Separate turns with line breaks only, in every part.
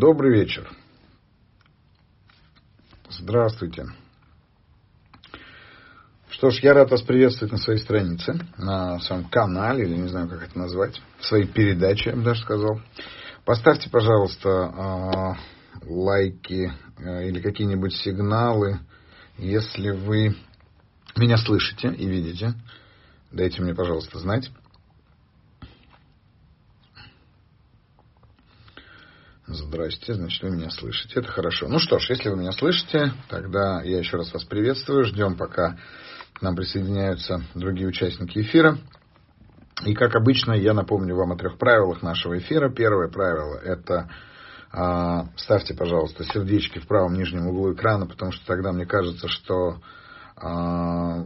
Добрый вечер. Здравствуйте. Что ж, я рад вас приветствовать на своей странице, на своем канале, или не знаю, как это назвать, в своей передаче, я бы даже сказал. Поставьте, пожалуйста, э, лайки э, или какие-нибудь сигналы, если вы меня слышите и видите. Дайте мне, пожалуйста, знать. Здрасте, значит, вы меня слышите. Это хорошо. Ну что ж, если вы меня слышите, тогда я еще раз вас приветствую. Ждем, пока нам присоединяются другие участники эфира. И, как обычно, я напомню вам о трех правилах нашего эфира. Первое правило – это э, ставьте, пожалуйста, сердечки в правом нижнем углу экрана, потому что тогда мне кажется, что э,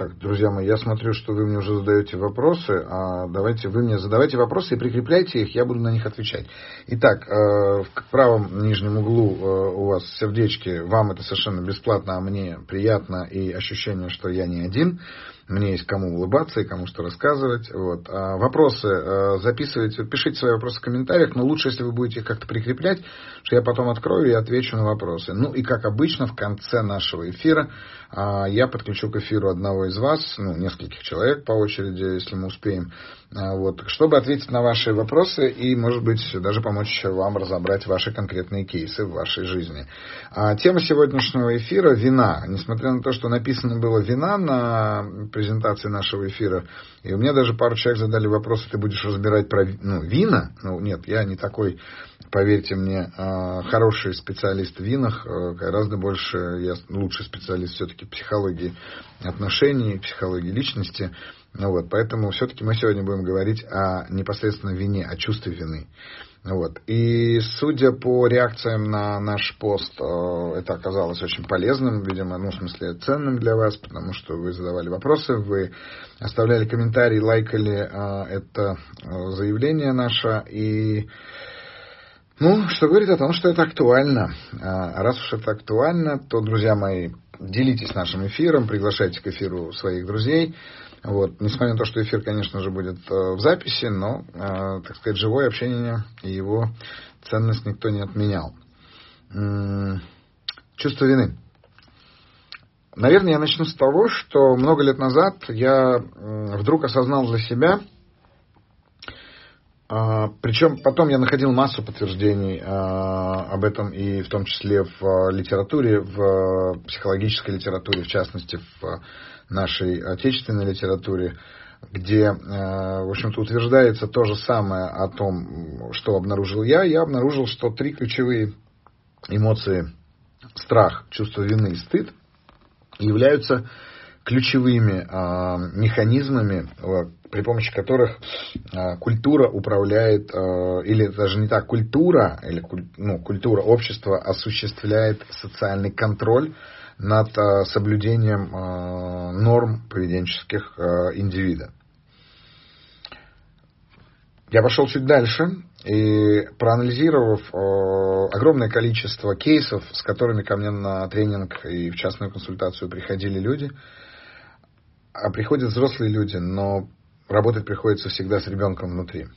так, друзья мои, я смотрю, что вы мне уже задаете вопросы. А давайте вы мне задавайте вопросы и прикрепляйте их, я буду на них отвечать. Итак, э, в правом нижнем углу э, у вас сердечки. Вам это совершенно бесплатно, а мне приятно и ощущение, что я не один. Мне есть кому улыбаться и кому что рассказывать. Вот. А вопросы э, записывайте, пишите свои вопросы в комментариях, но лучше, если вы будете их как-то прикреплять, что я потом открою и отвечу на вопросы. Ну и как обычно, в конце нашего эфира а, я подключу к эфиру одного из вас, ну, нескольких человек по очереди, если мы успеем, вот, чтобы ответить на ваши вопросы и, может быть, даже помочь вам разобрать ваши конкретные кейсы в вашей жизни. А тема сегодняшнего эфира – вина. Несмотря на то, что написано было «вина» на презентации нашего эфира, и у меня даже пару человек задали вопрос, ты будешь разбирать про ну, вина? Ну, нет, я не такой поверьте мне, а, хороший специалист в винах, а, гораздо больше, я лучший специалист все-таки психологии отношений, психологии личности. Ну вот, поэтому все-таки мы сегодня будем говорить о непосредственно вине, о чувстве вины. Вот. И судя по реакциям на наш пост, а, это оказалось очень полезным, видимо, ну, в смысле, ценным для вас, потому что вы задавали вопросы, вы оставляли комментарии, лайкали это заявление наше, и ну, что говорит о том, что это актуально. А раз уж это актуально, то, друзья мои, делитесь нашим эфиром, приглашайте к эфиру своих друзей. Вот. Несмотря на то, что эфир, конечно же, будет э, в записи, но, э, так сказать, живое общение и его ценность никто не отменял. Чувство вины. Наверное, я начну с того, что много лет назад я вдруг осознал для себя, а, Причем потом я находил массу подтверждений а, об этом, и в том числе в а, литературе, в психологической литературе, в частности, в нашей отечественной литературе, где, в общем-то, утверждается то же самое о том, что обнаружил я. Я обнаружил, что три ключевые эмоции страх, чувство вины и стыд являются ключевыми механизмами при помощи которых э, культура управляет, э, или даже не так, культура, или ну, культура общества осуществляет социальный контроль над э, соблюдением э, норм поведенческих э, индивида. Я пошел чуть дальше и проанализировав огромное количество кейсов, с которыми ко мне на тренинг и в частную консультацию приходили люди, а приходят взрослые люди, но работать приходится всегда с ребенком внутри.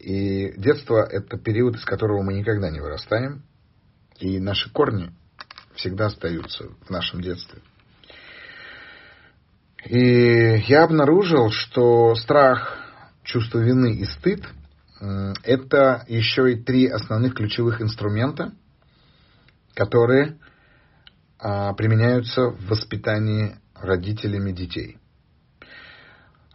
И детство – это период, из которого мы никогда не вырастаем, и наши корни всегда остаются в нашем детстве. И я обнаружил, что страх, чувство вины и стыд – это еще и три основных ключевых инструмента, которые а, применяются в воспитании родителями детей –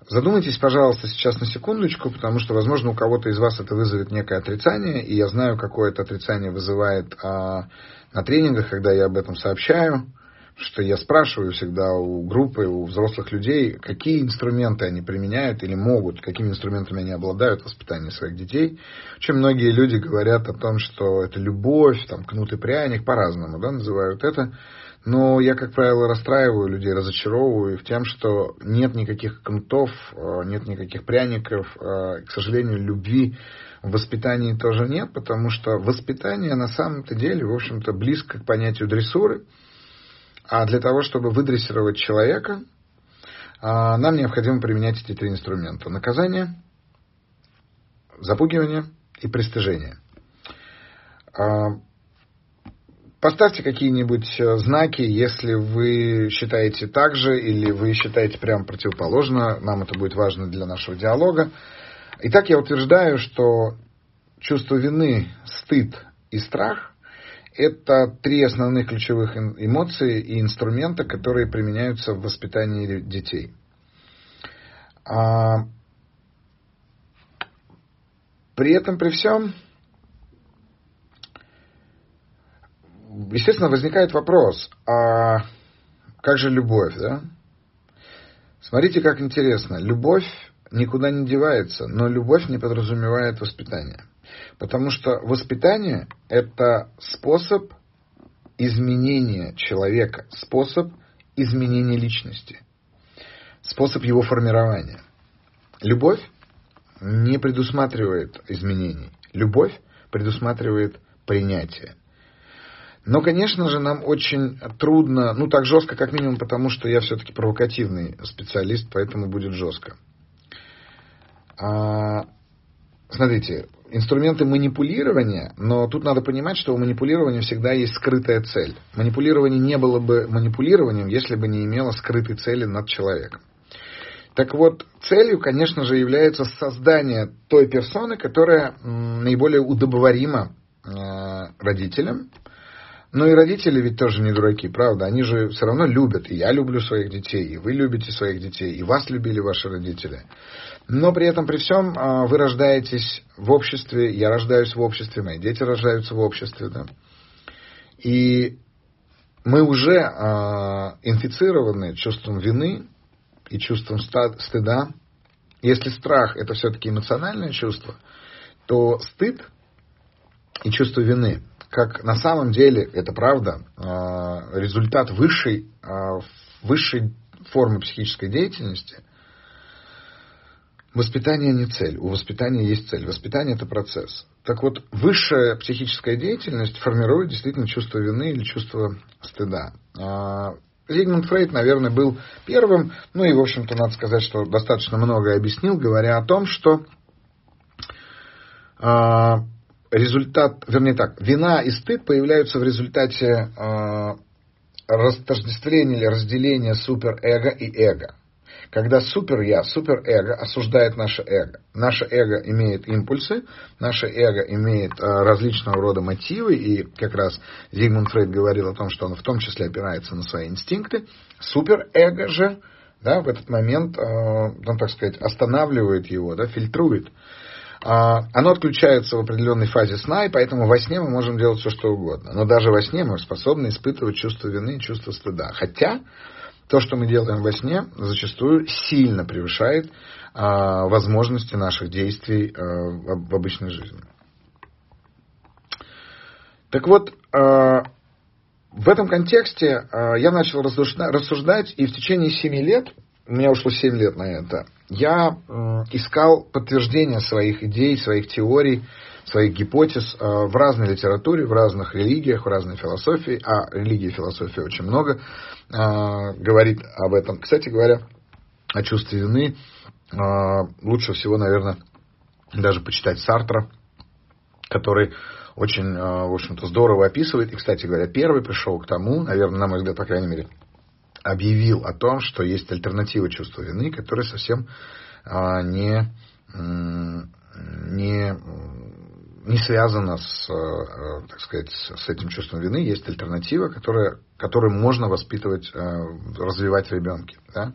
Задумайтесь, пожалуйста, сейчас на секундочку, потому что, возможно, у кого-то из вас это вызовет некое отрицание, и я знаю, какое это отрицание вызывает а, на тренингах, когда я об этом сообщаю, что я спрашиваю всегда у группы, у взрослых людей, какие инструменты они применяют или могут, какими инструментами они обладают в воспитании своих детей. Очень многие люди говорят о том, что это любовь, там, кнут и пряник, по-разному да, называют это. Но я, как правило, расстраиваю людей, разочаровываю их тем, что нет никаких кнутов, э, нет никаких пряников. Э, к сожалению, любви в воспитании тоже нет, потому что воспитание на самом-то деле, в общем-то, близко к понятию дрессуры. А для того, чтобы выдрессировать человека, э, нам необходимо применять эти три инструмента. Наказание, запугивание и пристыжение – Поставьте какие-нибудь э, знаки, если вы считаете так же или вы считаете прямо противоположно. Нам это будет важно для нашего диалога. Итак, я утверждаю, что чувство вины, стыд и страх – это три основных ключевых эмоции и инструмента, которые применяются в воспитании детей. А, при этом, при всем, естественно, возникает вопрос, а как же любовь, да? Смотрите, как интересно. Любовь никуда не девается, но любовь не подразумевает воспитание. Потому что воспитание – это способ изменения человека, способ изменения личности, способ его формирования. Любовь не предусматривает изменений. Любовь предусматривает принятие. Но, конечно же, нам очень трудно, ну так жестко, как минимум, потому что я все-таки провокативный специалист, поэтому будет жестко. А, смотрите, инструменты манипулирования, но тут надо понимать, что у манипулирования всегда есть скрытая цель. Манипулирование не было бы манипулированием, если бы не имело скрытой цели над человеком. Так вот, целью, конечно же, является создание той персоны, которая наиболее удобоварима э, родителям, но и родители ведь тоже не дураки, правда? Они же все равно любят. И я люблю своих детей, и вы любите своих детей, и вас любили ваши родители. Но при этом, при всем, а, вы рождаетесь в обществе, я рождаюсь в обществе, мои дети рождаются в обществе, да. И мы уже э, инфицированы чувством вины и чувством стыда. Если страх это все-таки эмоциональное чувство, то стыд и чувство вины как на самом деле, это правда, а, результат высшей, а, высшей формы психической деятельности, воспитание не цель. У воспитания есть цель. Воспитание – это процесс. Так вот, высшая психическая деятельность формирует действительно чувство вины или чувство стыда. А, Зигмунд Фрейд, наверное, был первым, ну и, в общем-то, надо сказать, что достаточно многое объяснил, говоря о том, что результат, вернее так, вина и стыд появляются в результате э, растождествления или разделения суперэго и эго. Когда супер-я, супер-эго осуждает наше эго. Наше эго имеет импульсы, наше эго имеет э, различного рода мотивы, и как раз Зигмунд Фрейд говорил о том, что он в том числе опирается на свои инстинкты. Супер-эго же да, в этот момент, э, он, так сказать, останавливает его, да, фильтрует оно отключается в определенной фазе сна, и поэтому во сне мы можем делать все, что угодно. Но даже во сне мы способны испытывать чувство вины чувство стыда. Хотя то, что мы делаем во сне, зачастую сильно превышает а, возможности наших действий а, в обычной жизни. Так вот, в этом контексте я начал рассуждать, и в течение семи лет у меня ушло 7 лет на это, я искал подтверждение своих идей, своих теорий, своих гипотез э, в разной литературе, в разных религиях, в разной философии, а религии и философии очень много э, говорит об этом. Кстати говоря, о чувстве вины э, лучше всего, наверное, даже почитать Сартра, который очень, в общем-то, здорово описывает. И, кстати говоря, первый пришел к тому, наверное, на мой взгляд, по крайней мере, объявил о том, что есть альтернатива чувства вины, которая совсем а, не, не, не связана с, а, так сказать, с этим чувством вины. Есть альтернатива, которая, которую можно воспитывать, а, развивать в ребенке. Да?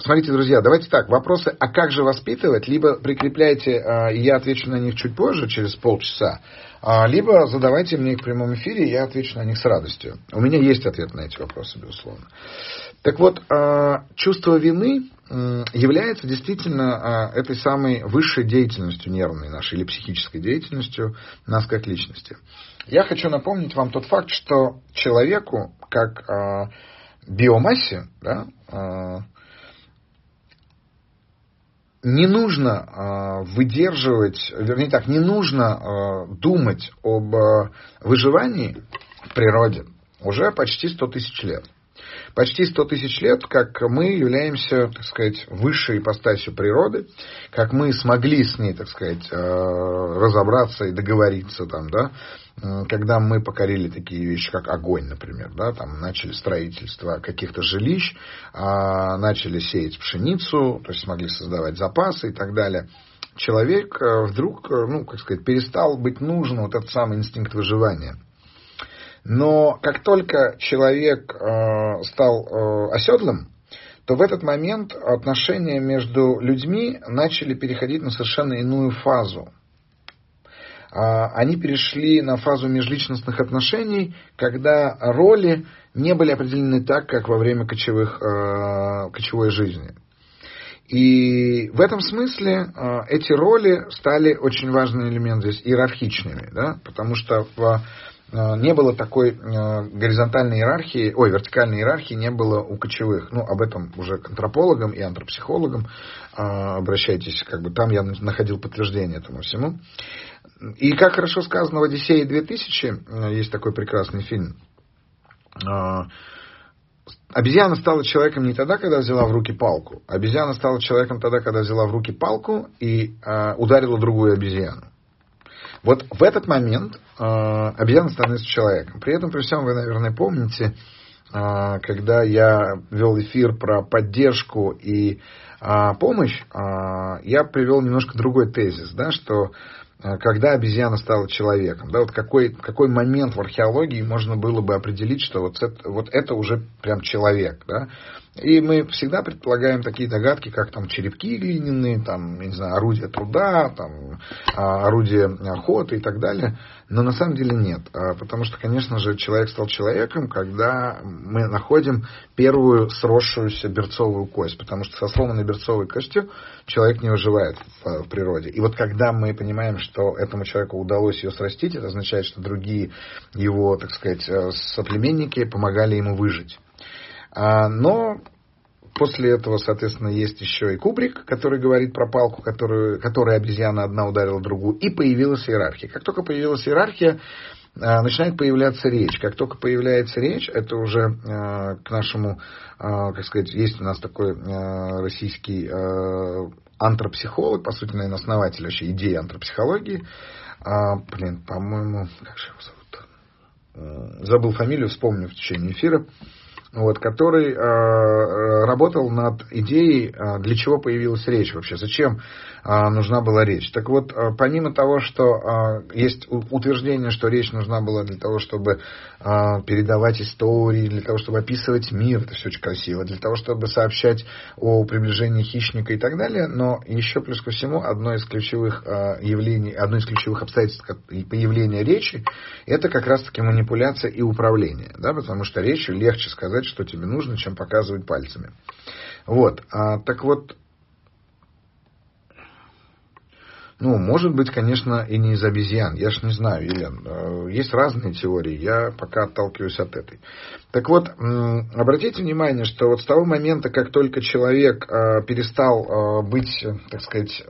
Смотрите, друзья, давайте так, вопросы, а как же воспитывать, либо прикрепляйте, и я отвечу на них чуть позже, через полчаса, а, либо задавайте мне их в прямом эфире, и я отвечу на них с радостью. У меня есть ответ на эти вопросы, безусловно. Так вот, чувство вины является действительно этой самой высшей деятельностью нервной нашей или психической деятельностью нас как личности. Я хочу напомнить вам тот факт, что человеку, как биомассе, да, не нужно выдерживать, вернее так, не нужно думать об выживании в природе уже почти 100 тысяч лет. Почти 100 тысяч лет, как мы являемся, так сказать, высшей ипостасью природы, как мы смогли с ней, так сказать, э, разобраться и договориться там, да, когда мы покорили такие вещи, как огонь, например, да, там начали строительство каких-то жилищ, а, начали сеять пшеницу, то есть смогли создавать запасы и так далее. Человек э, вдруг, э, ну, как сказать, перестал быть нужен вот этот самый инстинкт выживания. Но как только человек э, стал оседлым, то в этот момент отношения между людьми начали переходить на совершенно иную фазу. А, они перешли на фазу межличностных отношений, когда роли не были определены так, как во время кочевых, э, кочевой жизни. И в этом смысле э, эти роли стали очень важным элементом здесь, иерархичными, да, потому что в э, не было такой горизонтальной иерархии, ой, вертикальной иерархии не было у кочевых. Ну, об этом уже к антропологам и антропсихологам обращайтесь, как бы там я находил подтверждение этому всему. И как хорошо сказано в «Одиссее 2000», есть такой прекрасный фильм, Обезьяна стала человеком не тогда, когда взяла в руки палку. Обезьяна стала человеком тогда, когда взяла в руки палку и э, ударила другую обезьяну. Вот в этот момент э, обезьяна становится человеком. При этом, при всем, вы, наверное, помните, э, когда я вел эфир про поддержку и э, помощь, э, я привел немножко другой тезис, да, что когда обезьяна стала человеком. Да, вот какой, какой момент в археологии можно было бы определить, что вот это, вот это уже прям человек. Да? И мы всегда предполагаем такие догадки, как там черепки глиняные, там, не знаю, орудия труда, там, а, орудия охоты и так далее. Но на самом деле нет. А, потому что, конечно же, человек стал человеком, когда мы находим первую сросшуюся берцовую кость. Потому что со сломанной берцовой костью человек не выживает в, в природе. И вот когда мы понимаем, что этому человеку удалось ее срастить, это означает, что другие его, так сказать, э, соплеменники помогали ему выжить. А, но после этого, соответственно, есть еще и Кубрик, который говорит про палку, которую, которой обезьяна одна ударила другую, и появилась иерархия. Как только появилась иерархия, начинает появляться речь. Как только появляется речь, это уже а, к нашему, как сказать, есть у нас такой российский антропсихолог, по сути, наверное, основатель вообще идеи антропсихологии. Блин, по-моему, как же его зовут? Забыл фамилию, вспомню в течение эфира вот, который э, э, работал над идеей, э, для чего появилась речь вообще, зачем э, нужна была речь. Так вот, э, помимо того, что э, есть утверждение, что речь нужна была для того, чтобы э, передавать истории, для того, чтобы описывать мир, это все очень красиво, для того, чтобы сообщать о приближении хищника и так далее, но еще плюс ко всему одно из ключевых э, явлений, одно из ключевых обстоятельств появления речи, это как раз-таки манипуляция и управление, да, потому что речью легче сказать сказать, что тебе нужно, чем показывать пальцами. Вот. А, так вот, ну, может быть, конечно, и не из обезьян. Я ж не знаю, Елен. Э, есть разные теории. Я пока отталкиваюсь от этой. Так вот, обратите внимание, что вот с того момента, как только человек э, перестал э, быть, так сказать,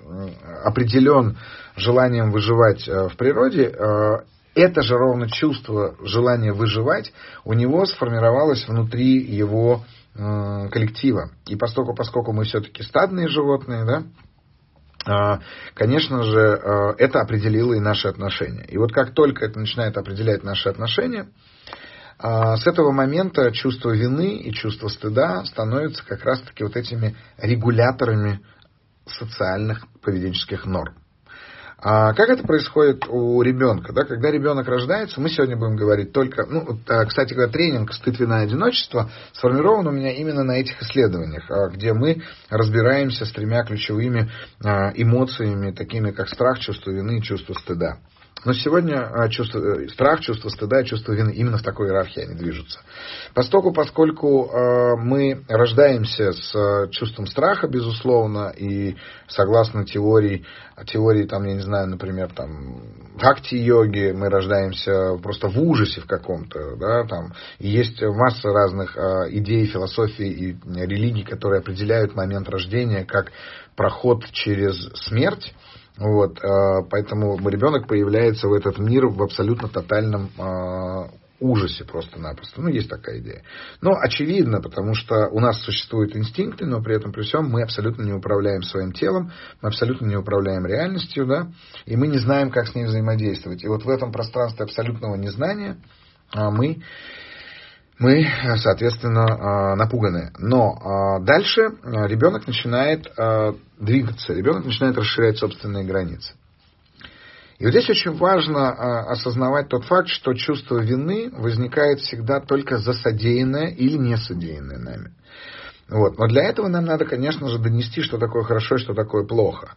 определен желанием выживать в природе, это же ровно чувство желания выживать у него сформировалось внутри его э, коллектива. И поскольку, поскольку мы все-таки стадные животные, да, э, конечно же, э, это определило и наши отношения. И вот как только это начинает определять наши отношения, э, с этого момента чувство вины и чувство стыда становятся как раз-таки вот этими регуляторами социальных поведенческих норм. А как это происходит у ребенка? Да? Когда ребенок рождается, мы сегодня будем говорить только... Ну, а, кстати говоря, тренинг «Стыд, одиночество» сформирован у меня именно на этих исследованиях, а, где мы разбираемся с тремя ключевыми а, эмоциями, такими как страх, чувство вины и чувство стыда. Но сегодня а, чувство, э, страх, чувство стыда чувство вины именно в такой иерархии они движутся. Поскольку, поскольку э, мы рождаемся с э, чувством страха, безусловно, и согласно теории, теории там, я не знаю, например, там, бхакти-йоги, мы рождаемся просто в ужасе в каком-то, да, там, и есть масса разных идей, философий и религий, которые определяют момент рождения как проход через смерть, вот, э, поэтому ребенок появляется в этот мир в абсолютно тотальном э, ужасе просто-напросто. Ну, есть такая идея. Но очевидно, потому что у нас существуют инстинкты, но при этом при всем мы абсолютно не управляем своим телом, мы абсолютно не управляем реальностью, да, и мы не знаем, как с ней взаимодействовать. И вот в этом пространстве абсолютного незнания а, мы мы, соответственно, а, напуганы. Но а, дальше ребенок начинает двигаться, ребенок начинает расширять собственные границы. И вот здесь очень важно осознавать тот факт, что чувство вины возникает всегда только за содеянное или не содеянное нами. Вот. Но для этого нам надо, конечно же, донести, что такое хорошо и что такое плохо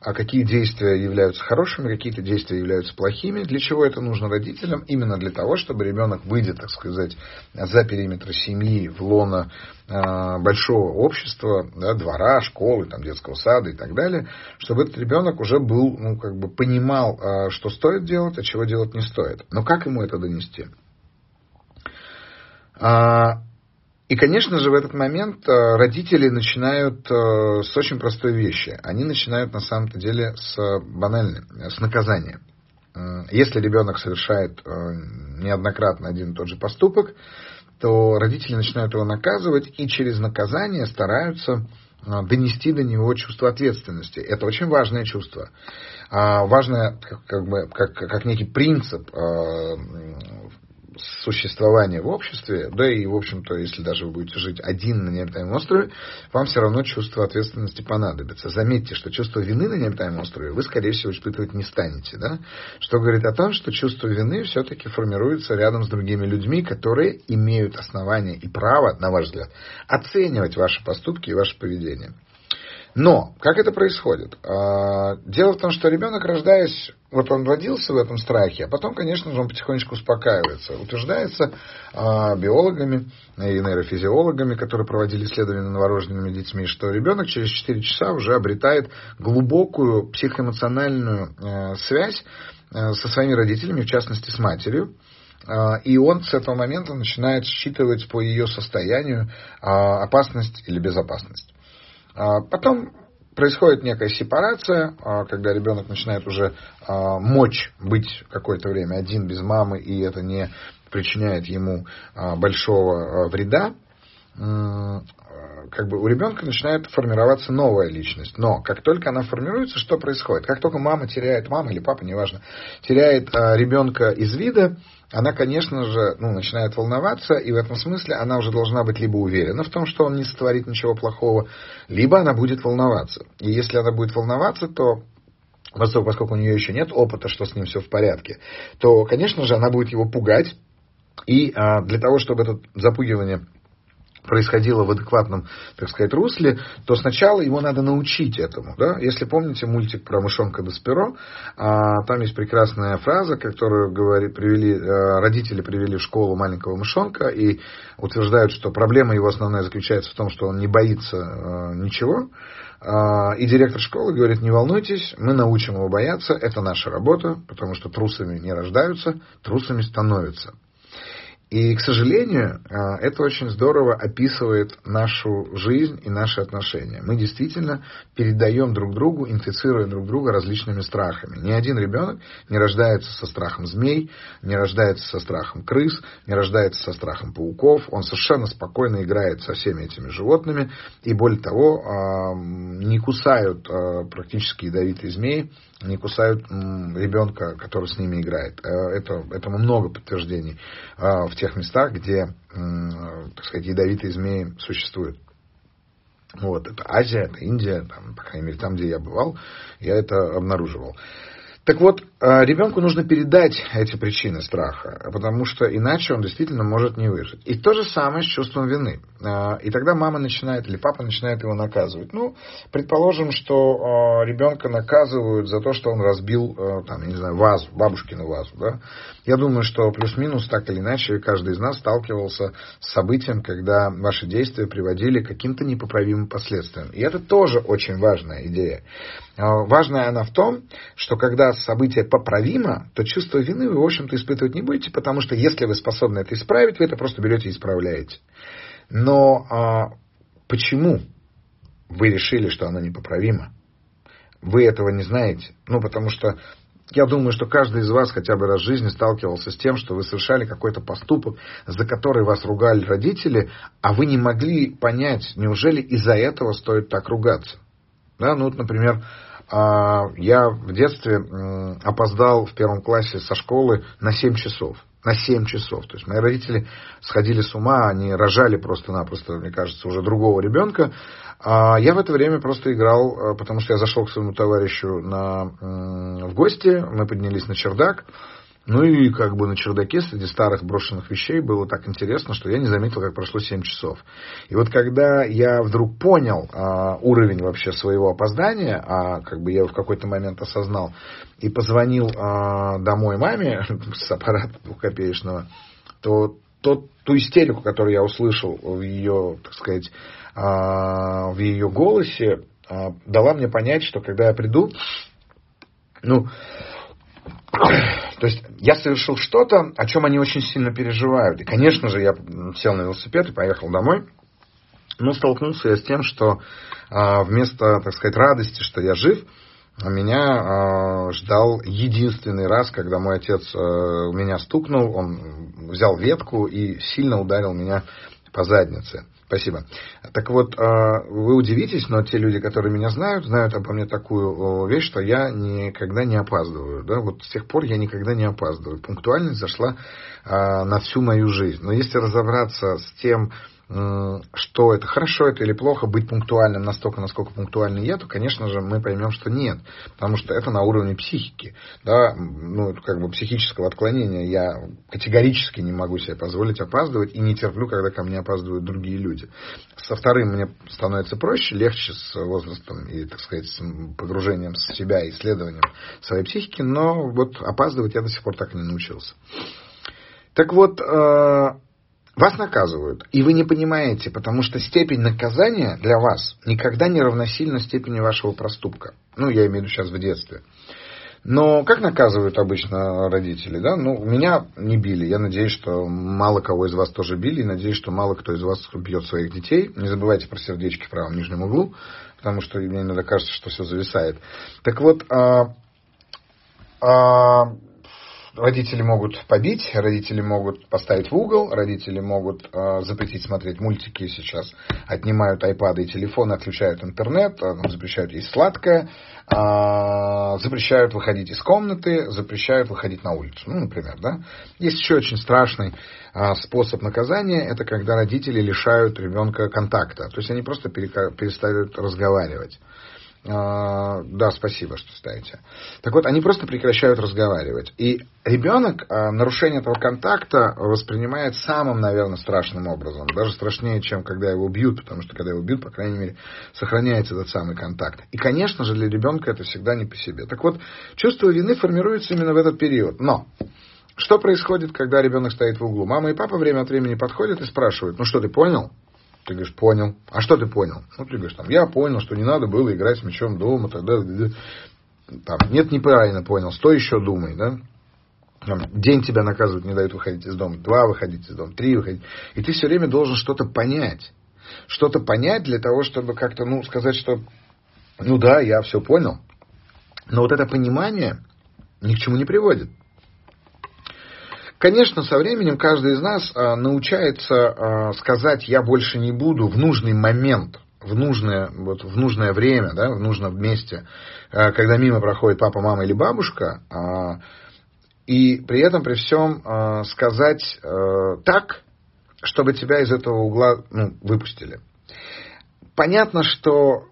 а какие действия являются хорошими, какие-то действия являются плохими. Для чего это нужно родителям? Именно для того, чтобы ребенок, выйдя, так сказать, за периметр семьи, в лоно э, большого общества, да, двора, школы, там, детского сада и так далее, чтобы этот ребенок уже был, ну, как бы понимал, э, что стоит делать, а чего делать не стоит. Но как ему это донести? А, и, конечно же, в этот момент э, родители начинают э, с очень простой вещи. Они начинают, на самом-то деле, с банальной, с наказания. Если ребенок совершает э, неоднократно один и тот же поступок, то родители начинают его наказывать и через наказание стараются донести до него чувство ответственности. Это очень важное чувство. А, важное как, как, бы, как, как некий принцип существования в обществе, да и, в общем-то, если даже вы будете жить один на необитаемом острове, вам все равно чувство ответственности понадобится. Заметьте, что чувство вины на необитаемом острове вы, скорее всего, испытывать не станете. Да? Что говорит о том, что чувство вины все-таки формируется рядом с другими людьми, которые имеют основания и право, на ваш взгляд, оценивать ваши поступки и ваше поведение. Но, как это происходит? А, дело в том, что ребенок, рождаясь, вот он родился в этом страхе, а потом, конечно же, он потихонечку успокаивается. Утверждается а, биологами и нейрофизиологами, которые проводили исследования новорожденными детьми, что ребенок через 4 часа уже обретает глубокую психоэмоциональную э, связь э, со своими родителями, в частности, с матерью. А, и он с этого момента начинает считывать по ее состоянию опасность или безопасность. А, потом происходит некая сепарация, а, когда ребенок начинает уже а, мочь быть какое-то время один без мамы, и это не причиняет ему большого вреда как бы у ребенка начинает формироваться новая личность. Но как только она формируется, что происходит? Как только мама теряет, мама или папа, неважно, теряет ребенка из вида, она, конечно же, ну, начинает волноваться, и в этом смысле она уже должна быть либо уверена в том, что он не сотворит ничего плохого, либо она будет волноваться. И если она будет волноваться, то поскольку, у нее еще нет опыта, что с ним все в порядке, то, конечно же, она будет его пугать. И а, для того, чтобы это запугивание происходило в адекватном, так сказать, русле, то сначала его надо научить этому. Да? Если помните мультик про мышонка Десперо, а, там есть прекрасная фраза, которую говори, привели, а, родители привели в школу маленького мышонка и утверждают, что проблема его основная заключается в том, что он не боится а, ничего. А, и директор школы говорит, не волнуйтесь, мы научим его бояться, это наша работа, потому что трусами не рождаются, трусами становятся. И, к сожалению, а, это очень здорово описывает нашу жизнь и наши отношения. Мы действительно передаем друг другу, инфицируя друг друга различными страхами. Ни один ребенок не рождается со страхом змей, не рождается со страхом крыс, не рождается со страхом пауков. Он совершенно спокойно играет со всеми этими животными. И более того, а, не кусают а, практически ядовитые змеи, не кусают ребенка, который с ними играет. Э, это, этому много подтверждений в тех местах, где, так сказать, ядовитые змеи существуют. Вот, это Азия, это Индия, там, по крайней мере, там, где я бывал, я это обнаруживал. Так вот, э, ребенку нужно передать эти причины страха, потому что иначе он действительно может не выжить. И то же самое с чувством вины. Э, и тогда мама начинает или папа начинает его наказывать. Ну, предположим, что э, ребенка наказывают за то, что он разбил, там, я не знаю, вазу, бабушкину вазу. Да? Я думаю, что плюс-минус так или иначе каждый из нас сталкивался с событием, когда ваши действия приводили к каким-то непоправимым последствиям. И это тоже очень важная идея. Важная она в том, что когда событие поправимо, то чувство вины вы, в общем-то, испытывать не будете, потому что если вы способны это исправить, вы это просто берете и исправляете. Но а, почему вы решили, что оно непоправимо? Вы этого не знаете. Ну, потому что Я думаю, что каждый из вас хотя бы раз в жизни сталкивался с тем, что вы совершали какой-то поступок, за который вас ругали родители, а вы не могли понять, неужели из-за этого стоит так ругаться. Да, ну вот, например, а, я в детстве опоздал в первом классе со школы на 7 часов на 7 часов. То есть мои родители сходили с ума, они рожали просто-напросто, мне кажется, уже другого ребенка. А я в это время просто играл, э, потому что я зашел к своему товарищу на, в гости, мы поднялись на чердак, ну и как бы на чердаке среди старых брошенных вещей было так интересно, что я не заметил, как прошло 7 часов. И вот когда я вдруг понял а, уровень вообще своего опоздания, а как бы я в какой-то момент осознал, и позвонил а, домой маме с аппарата двухкопеечного, то тот, ту истерику, которую я услышал в ее, так сказать, а, в ее голосе, а, дала мне понять, что когда я приду, ну, то есть я совершил что-то, о чем они очень сильно переживают. И, конечно же, я сел на велосипед и поехал домой. Но столкнулся я с тем, что а, вместо, так сказать, радости, что я жив, меня а, ждал единственный раз, когда мой отец а, меня стукнул, он взял ветку и сильно ударил меня по заднице. Спасибо. Так вот, а, вы удивитесь, но те люди, которые меня знают, знают обо мне такую вещь, что я никогда не опаздываю. Да? Вот с тех пор я никогда не опаздываю. Пунктуальность зашла а, на всю мою жизнь. Но если разобраться с тем, что это хорошо это или плохо быть пунктуальным настолько, насколько пунктуальный я, то, конечно же, мы поймем, что нет, потому что это на уровне психики, да, ну, как бы психического отклонения. Я категорически не могу себе позволить опаздывать и не терплю, когда ко мне опаздывают другие люди. Со вторым мне становится проще, легче с возрастом и, так сказать, с погружением в себя, исследованием своей психики, но вот опаздывать я до сих пор так и не научился. Так вот, э, вас наказывают, и вы не понимаете, потому что степень наказания для вас никогда не равносильна степени вашего проступка. Ну, я имею в виду сейчас в детстве. Но как наказывают обычно родители? Да? Ну, меня не били. Я надеюсь, что мало кого из вас тоже били. И надеюсь, что мало кто из вас бьет своих детей. Не забывайте про сердечки в правом нижнем углу, потому что мне иногда кажется, что все зависает. Так вот, а, а, Родители могут побить, родители могут поставить в угол, родители могут э, запретить смотреть мультики сейчас, отнимают айпады и телефоны, отключают интернет, э, запрещают есть сладкое, э, запрещают выходить из комнаты, запрещают выходить на улицу, ну, например, да. Есть еще очень страшный э, способ наказания, это когда родители лишают ребенка контакта, то есть они просто перестают разговаривать. А, да, спасибо, что ставите. Так вот, они просто прекращают разговаривать. И ребенок а, нарушение этого контакта воспринимает самым, наверное, страшным образом. Даже страшнее, чем когда его бьют, потому что когда его бьют, по крайней мере, сохраняется этот самый контакт. И, конечно же, для ребенка это всегда не по себе. Так вот, чувство вины формируется именно в этот период. Но что происходит, когда ребенок стоит в углу? Мама и папа время от времени подходят и спрашивают, ну что, ты понял? Ты говоришь, понял. А что ты понял? Ну, ты говоришь, там, я понял, что не надо было играть с мячом дома, тогда... Там, нет, неправильно понял, стой еще думай, да? Там, день тебя наказывают, не дают выходить из дома, два выходить из дома, три выходить. И ты все время должен что-то понять. Что-то понять для того, чтобы как-то, ну, сказать, что, ну да, я все понял. Но вот это понимание ни к чему не приводит. Конечно, со временем каждый из нас а, научается а, сказать «я больше не буду» в нужный момент, в нужное, вот, в нужное время, да, в нужном месте, а, когда мимо проходит папа, мама или бабушка, и при этом, при всем сказать так, чтобы тебя из этого угла ну, выпустили. Понятно, что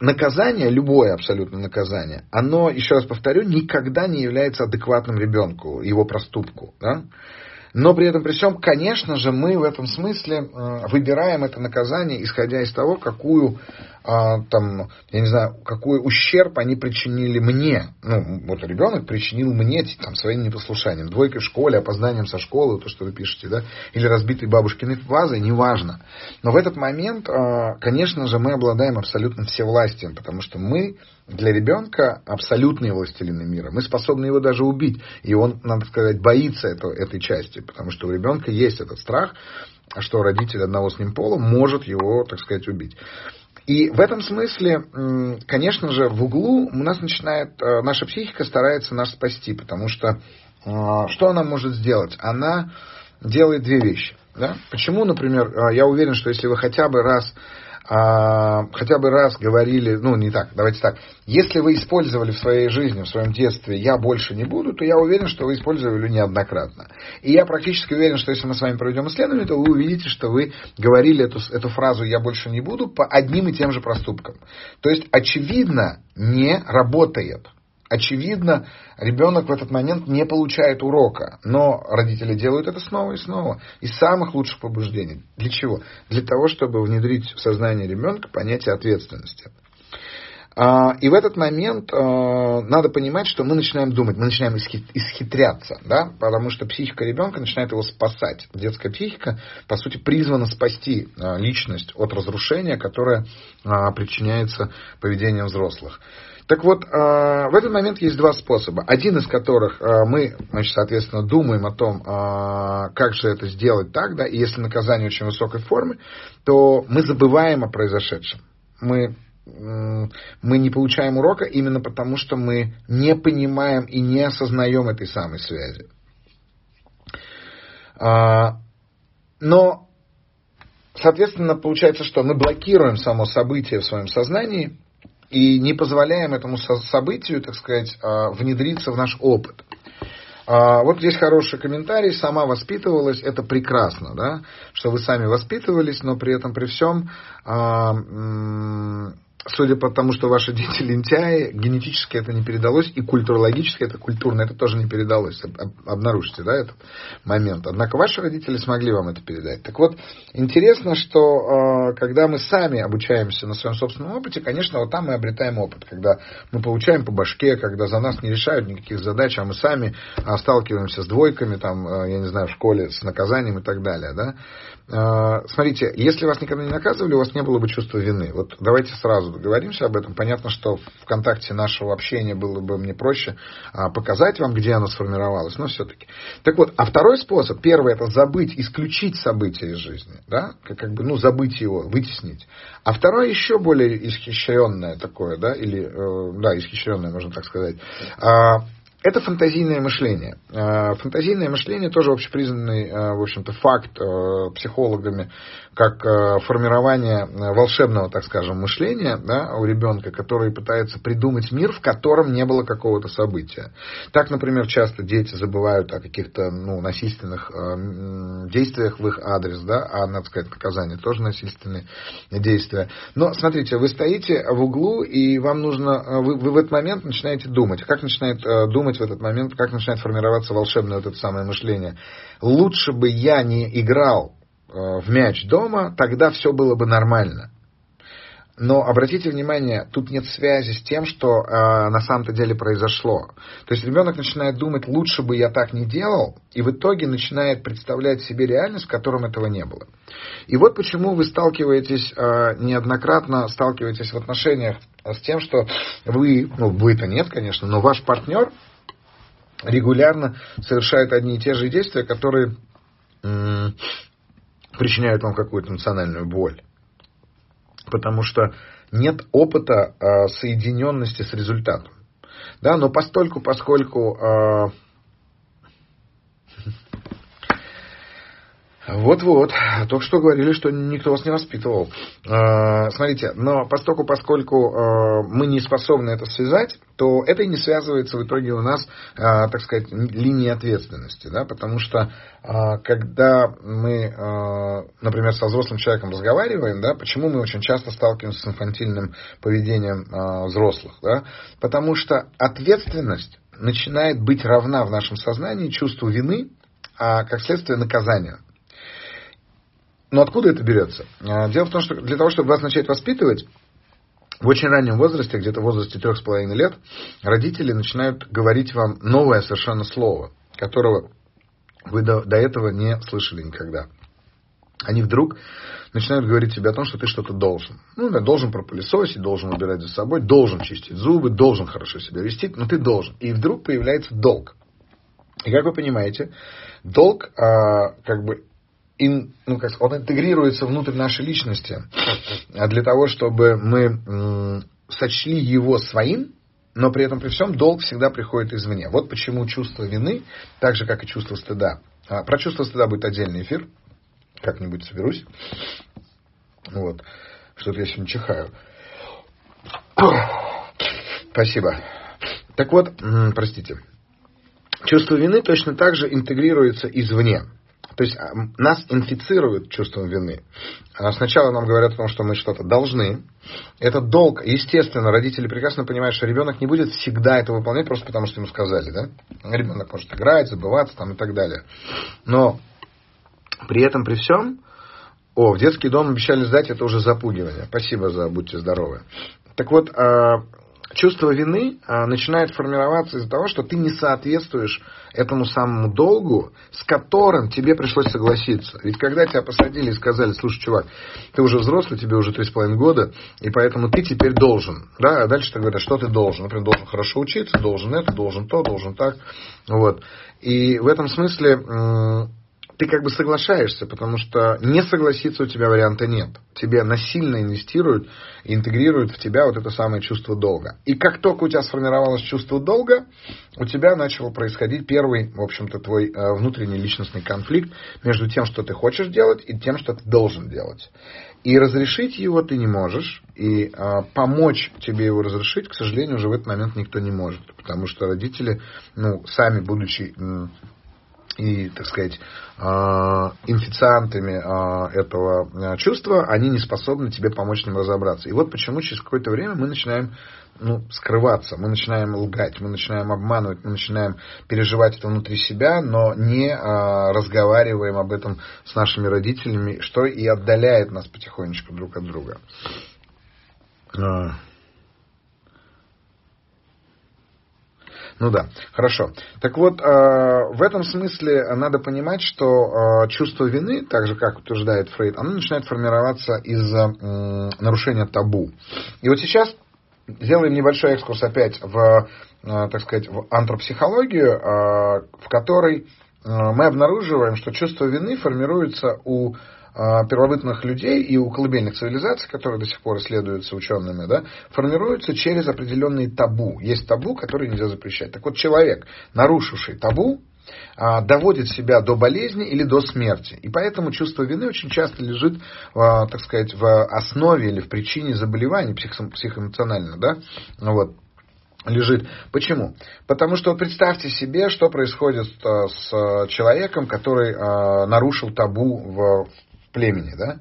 наказание, любое абсолютно наказание, оно, еще раз повторю, никогда не является адекватным ребенку, его проступку. Да? Но при этом при всем, конечно же, мы в этом смысле э, выбираем это наказание, исходя из того, какую, там, я не знаю, какой ущерб они причинили мне. Ну, вот ребенок причинил мне там, своим непослушанием. Двойкой в школе, опозданием со школы, то, что вы пишете, да, или разбитой бабушкиной вазой, неважно. Но в этот момент, а, конечно же, мы обладаем абсолютно всевластием, потому что мы для ребенка абсолютные властелины мира. Мы способны его даже убить. И он, надо сказать, боится этого, этой части, потому что у ребенка есть этот страх, что родитель одного с ним пола может его, так сказать, убить. И в этом смысле, конечно же, в углу у нас начинает, э, наша психика старается нас спасти, потому что э, что она может сделать? Она делает две вещи. Да? Почему, например, э, я уверен, что если вы хотя бы раз хотя бы раз говорили, ну не так, давайте так, если вы использовали в своей жизни, в своем детстве «я больше не буду», то я уверен, что вы использовали неоднократно. И я практически уверен, что если мы с вами проведем исследование, то вы увидите, что вы говорили эту, эту фразу «я больше не буду» по одним и тем же проступкам. То есть, очевидно, не работает. Очевидно, ребенок в этот момент не получает урока, но родители делают это снова и снова, из самых лучших побуждений. Для чего? Для того, чтобы внедрить в сознание ребенка понятие ответственности. А, и в этот момент а, надо понимать, что мы начинаем думать, мы начинаем исхитряться, да, потому что психика ребенка начинает его спасать. Детская психика, по сути, призвана спасти а, личность от разрушения, которое причиняется поведением взрослых. Так вот, в этот момент есть два способа. Один из которых мы, значит, соответственно, думаем о том, как же это сделать так, да, и если наказание очень высокой формы, то мы забываем о произошедшем. Мы мы не получаем урока именно потому, что мы не понимаем и не осознаем этой самой связи. Но, соответственно, получается, что мы блокируем само событие в своем сознании, и не позволяем этому событию, так сказать, а, внедриться в наш опыт. А, вот здесь хороший комментарий. Сама воспитывалась, это прекрасно, да, что вы сами воспитывались, но при этом при всем а, судя по тому, что ваши дети лентяи, генетически это не передалось, и культурологически это культурно, это тоже не передалось. Обнаружите, да, этот момент. Однако ваши родители смогли вам это передать. Так вот, интересно, что а, когда мы сами обучаемся на своем собственном опыте, конечно, вот там мы обретаем опыт, когда мы получаем по башке, когда за нас не решают никаких задач, а мы сами а, сталкиваемся с двойками, там, а, я не знаю, в школе, с наказанием и так далее, да. Смотрите, если вас никогда не наказывали, у вас не было бы чувства вины. Вот давайте сразу договоримся об этом. Понятно, что в контакте нашего общения было бы мне проще а, показать вам, где оно сформировалось, но все-таки. Так вот, а второй способ, первый, это забыть, исключить события из жизни, да, как, как бы, ну, забыть его, вытеснить. А второе еще более исхищренное такое, да, или, э, да, исхищренное, можно так сказать, а, это фантазийное мышление. Э, фантазийное мышление тоже общепризнанный, э, в общем-то, факт э, психологами, как формирование волшебного, так скажем, мышления да, у ребенка, который пытается придумать мир, в котором не было какого-то события. Так, например, часто дети забывают о каких-то ну, насильственных действиях в их адрес, да, а, надо сказать, наказание тоже насильственные действия. Но, смотрите, вы стоите в углу, и вам нужно, вы, вы в этот момент начинаете думать. Как начинает думать в этот момент, как начинает формироваться волшебное вот это самое мышление. Лучше бы я не играл э, в мяч дома, тогда все было бы нормально. Но обратите внимание, тут нет связи с тем, что э, на самом-то деле произошло. То есть ребенок начинает думать, лучше бы я так не делал, и в итоге начинает представлять себе реальность, в котором этого не было. И вот почему вы сталкиваетесь, э, неоднократно сталкиваетесь в отношениях с тем, что вы, ну вы-то нет, конечно, но ваш партнер регулярно совершает одни и те же действия, которые м- причиняют вам какую-то эмоциональную боль. Потому что нет опыта э, соединенности с результатом. Да, но постольку, поскольку э, Вот-вот, только что говорили, что никто вас не воспитывал. А, смотрите, но поскольку, поскольку а, мы не способны это связать, то это и не связывается в итоге у нас, а, так сказать, линии ответственности, да, потому что когда мы, например, со взрослым человеком разговариваем, да, почему мы очень часто сталкиваемся с инфантильным поведением взрослых, да, потому что ответственность начинает быть равна в нашем сознании чувству вины, а как следствие наказанию. Но откуда это берется? А, дело в том, что для того, чтобы вас начать воспитывать, в очень раннем возрасте, где-то в возрасте трех с половиной лет, родители начинают говорить вам новое совершенно слово, которого вы до, до этого не слышали никогда. Они вдруг начинают говорить тебе о том, что ты что-то должен. Ну, да, должен пропылесосить, должен убирать за собой, должен чистить зубы, должен хорошо себя вести, но ты должен. И вдруг появляется долг. И как вы понимаете, долг, а, как бы ин, ну, как, он интегрируется внутрь нашей личности для того, чтобы мы сочли его своим, но при этом при всем долг всегда приходит извне. Вот почему чувство вины, так же как и чувство стыда. А, про чувство стыда будет отдельный эфир, как-нибудь соберусь. Вот. Что-то я сегодня чихаю. Спасибо. Так вот, простите. Чувство вины точно так же интегрируется извне. То есть а, нас инфицируют чувством вины. А сначала нам говорят о том, что мы что-то должны. Это долг. Естественно, родители прекрасно понимают, что ребенок не будет всегда это выполнять, просто потому что ему сказали. Да? Ребенок может играть, забываться там, и так далее. Но при этом, при всем, о, в детский дом обещали сдать, это уже запугивание. Спасибо за «Будьте здоровы». Так вот, а, чувство вины а, начинает формироваться из-за того, что ты не соответствуешь этому самому долгу, с которым тебе пришлось согласиться. Ведь когда тебя посадили и сказали, слушай, чувак, ты уже взрослый, тебе уже три с половиной года, и поэтому ты теперь должен. Да? А дальше ты говоришь, что ты должен. Например, должен хорошо учиться, должен это, должен то, должен так. Вот. И в этом смысле ты как бы соглашаешься, потому что не согласиться у тебя варианта нет. Тебе насильно инвестируют, интегрируют в тебя вот это самое чувство долга. И как только у тебя сформировалось чувство долга, у тебя начал происходить первый, в общем-то, твой э, внутренний личностный конфликт между тем, что ты хочешь делать, и тем, что ты должен делать. И разрешить его ты не можешь, и э, помочь тебе его разрешить, к сожалению, уже в этот момент никто не может, потому что родители, ну, сами будучи и, так сказать, а, инфициантами а, этого а, чувства, они не способны тебе помочь с ним разобраться. И вот почему через какое-то время мы начинаем ну, скрываться, мы начинаем лгать, мы начинаем обманывать, мы начинаем переживать это внутри себя, но не а, разговариваем об этом с нашими родителями, что и отдаляет нас потихонечку друг от друга. Ну да, хорошо. Так вот, э, в этом смысле надо понимать, что э, чувство вины, так же как утверждает Фрейд, оно начинает формироваться из-за нарушения табу. И вот сейчас сделаем небольшой экскурс опять в, э, так сказать, в антропсихологию, в которой мы обнаруживаем, что чувство вины формируется у первобытных людей и у колыбельных цивилизаций, которые до сих пор исследуются учеными, да, формируются через определенные табу. Есть табу, которые нельзя запрещать. Так вот, человек, нарушивший табу, а, доводит себя до болезни или до смерти. И поэтому чувство вины очень часто лежит, а, так сказать, в основе или в причине заболеваний психоэмоционально, да, вот лежит. Почему? Потому что представьте себе, что происходит с человеком, который нарушил табу в племени, да,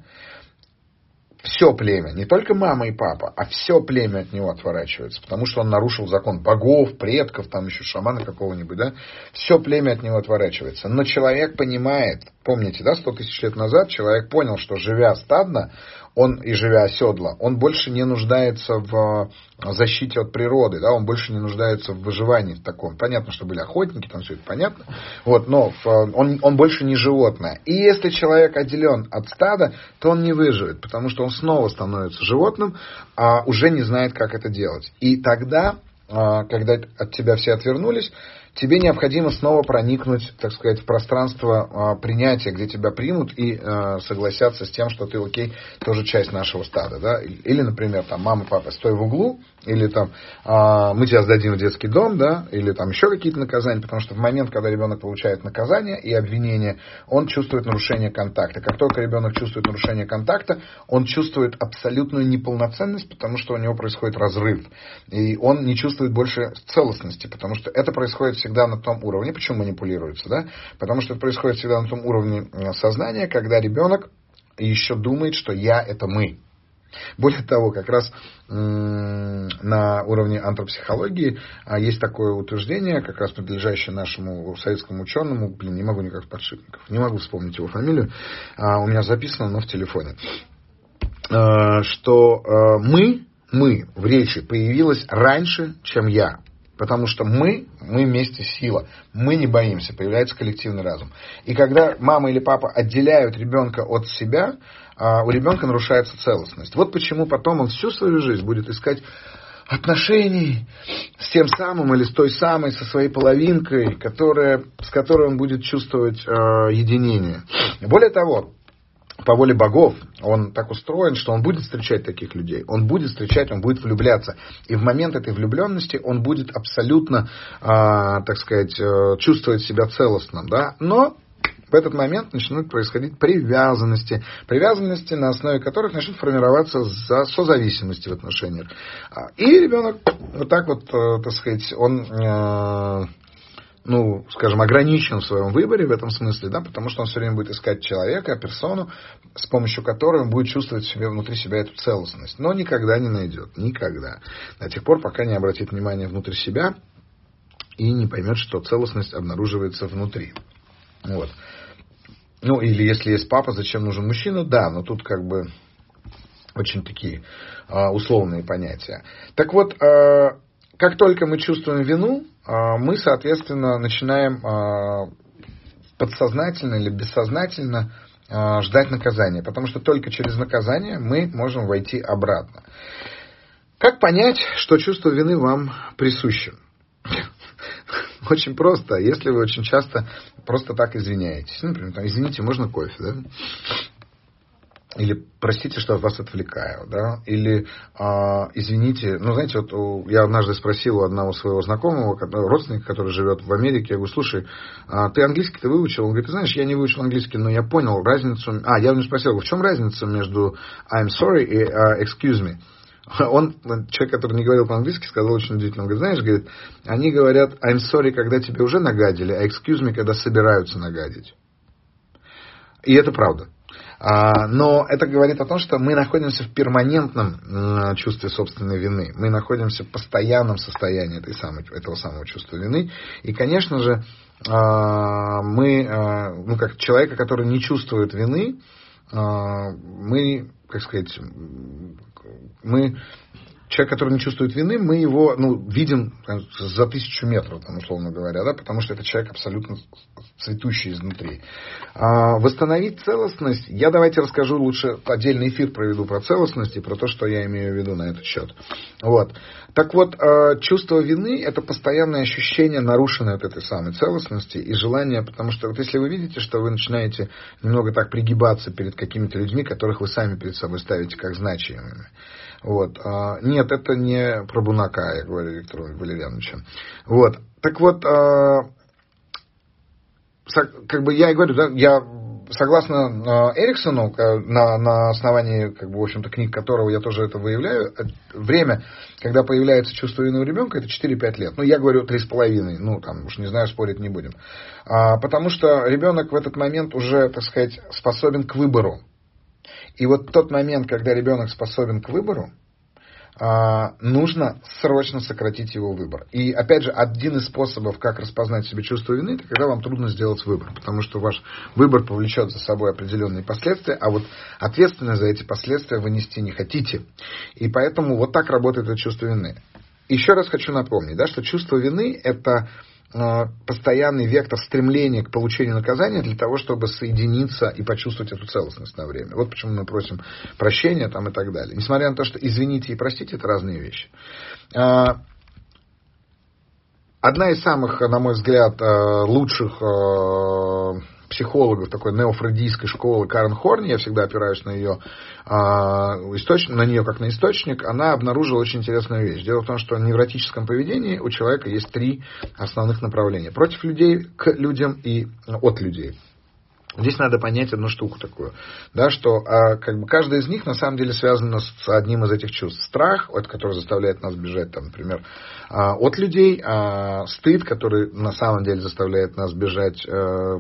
все племя, не только мама и папа, а все племя от него отворачивается, потому что он нарушил закон богов, предков, там еще шамана какого-нибудь, да, все племя от него отворачивается. Но человек понимает, помните, да, сто тысяч лет назад человек понял, что живя стадно, он и живя оседло, он больше не нуждается в э, защите от природы, да, он больше не нуждается в выживании в таком. Понятно, что были охотники, там все это понятно, вот, но в, он, он больше не животное. И если человек отделен от стада, то он не выживет, потому что он снова становится животным, а уже не знает, как это делать. И тогда, э, когда от тебя все отвернулись, тебе необходимо снова проникнуть, так сказать, в пространство э, принятия, где тебя примут и э, согласятся с тем, что ты, окей, тоже часть нашего стада. Да? Или, например, там, мама, папа, стой в углу, или там, э, мы тебя сдадим в детский дом, да, или там еще какие-то наказания, потому что в момент, когда ребенок получает наказание и обвинение, он чувствует нарушение контакта. Как только ребенок чувствует нарушение контакта, он чувствует абсолютную неполноценность, потому что у него происходит разрыв. И он не чувствует больше целостности, потому что это происходит всегда на том уровне. Почему манипулируется? Да? Потому что это происходит всегда на том уровне сознания, когда ребенок еще думает, что я это мы. Более того, как раз на уровне антропсихологии а, есть такое утверждение, как раз принадлежащее нашему советскому ученому, блин, не могу никак подшипников, не могу вспомнить его фамилию, а, у меня записано, но в телефоне, а, что мы, мы в речи появилось раньше, чем я. Потому что мы, мы вместе сила. Мы не боимся, появляется коллективный разум. И когда мама или папа отделяют ребенка от себя, а, у ребенка нарушается целостность. Вот почему потом он всю свою жизнь будет искать отношений с тем самым или с той самой, со своей половинкой, которая, с которой он будет чувствовать э, единение. Более того, по воле богов, он так устроен, что он будет встречать таких людей, он будет встречать, он будет влюбляться. И в момент этой влюбленности он будет абсолютно, э, так сказать, э, чувствовать себя целостным. Да? Но в этот момент начнут происходить привязанности. Привязанности, на основе которых начнут формироваться за созависимости в отношениях. А, и ребенок вот так вот, э, так сказать, он э, ну, скажем, ограничен в своем выборе в этом смысле, да, потому что он все время будет искать человека, персону, с помощью которой он будет чувствовать в себе, внутри себя эту целостность, но никогда не найдет, никогда. До тех пор, пока не обратит внимание внутрь себя и не поймет, что целостность обнаруживается внутри. Вот. Ну, или если есть папа, зачем нужен мужчина? Да, но тут как бы очень такие а, условные понятия. Так вот, а, как только мы чувствуем вину, а, мы, соответственно, начинаем а, подсознательно или бессознательно а, ждать наказания, потому что только через наказание мы можем войти обратно. Как понять, что чувство вины вам присуще? Очень просто. Если вы очень часто просто так извиняетесь. Например, там, извините, можно кофе, да? Или простите, что вас отвлекаю, да? Или а, извините, ну знаете, вот я однажды спросил у одного своего знакомого, родственника, который живет в Америке, я говорю, слушай, а, ты английский ты выучил? Он говорит, ты знаешь, я не выучил английский, но я понял разницу. А, я у него спросил, в чем разница между I'm sorry и uh, excuse me? Он, человек, который не говорил по-английски, сказал очень удивительно. Он говорит, знаешь, говорит, они говорят I'm sorry, когда тебе уже нагадили, а excuse me, когда собираются нагадить. И это правда. А, но это говорит о том, что мы находимся в перманентном чувстве собственной вины. Мы находимся в постоянном состоянии этой самой, этого самого чувства вины. И, конечно же, а, мы, а, ну, как человека, который не чувствует вины, мы, как сказать, мы человек, который не чувствует вины, мы его ну, видим за тысячу метров, там, условно говоря, да, потому что это человек абсолютно цветущий изнутри. А, восстановить целостность, я давайте расскажу лучше, отдельный эфир проведу про целостность и про то, что я имею в виду на этот счет. Вот. Так вот, а, чувство вины – это постоянное ощущение нарушенной вот этой самой целостности и желание, потому что вот если вы видите, что вы начинаете немного так пригибаться перед какими-то людьми, которых вы сами перед собой ставите как значимыми, вот. А, нет, это не про Бунака, я говорю Виктору Валерьяновичу. Вот. Так вот, а, как бы я и говорю, да, я согласно э, Эриксону, на, на основании, как бы, в общем-то, книг которого я тоже это выявляю, э, время, когда появляется чувство вины ребенка, это 4-5 лет. Ну, я говорю 3,5, ну, там, уж не знаю, спорить не будем. А, потому что ребенок в этот момент уже, так сказать, способен к выбору. И вот тот момент, когда ребенок способен к выбору, а, нужно срочно сократить его выбор. И опять же, один из способов, как распознать себе чувство вины, это когда вам трудно сделать выбор, потому что ваш выбор повлечет за собой определенные последствия, а вот ответственность за эти последствия вы нести не хотите. И поэтому вот так работает это чувство вины. Еще раз хочу напомнить, да, что чувство вины это постоянный вектор стремления к получению наказания для того, чтобы соединиться и почувствовать эту целостность на время. Вот почему мы просим прощения там и так далее. Несмотря на то, что извините и простите, это разные вещи. Э, одна из самых, на мой взгляд, э, лучших психологов такой неофрейдийской школы Карен Хорни, я всегда опираюсь на ее, а, источник, на нее как на источник, она обнаружила очень интересную вещь. Дело в том, что в невротическом поведении у человека есть три основных направления. Против людей, к людям и от людей. Здесь надо понять одну штуку такую, да, что а, как бы каждая из них на самом деле связана с одним из этих чувств. Страх, от который заставляет нас бежать, там, например, а, от людей, а, стыд, который на самом деле заставляет нас бежать а,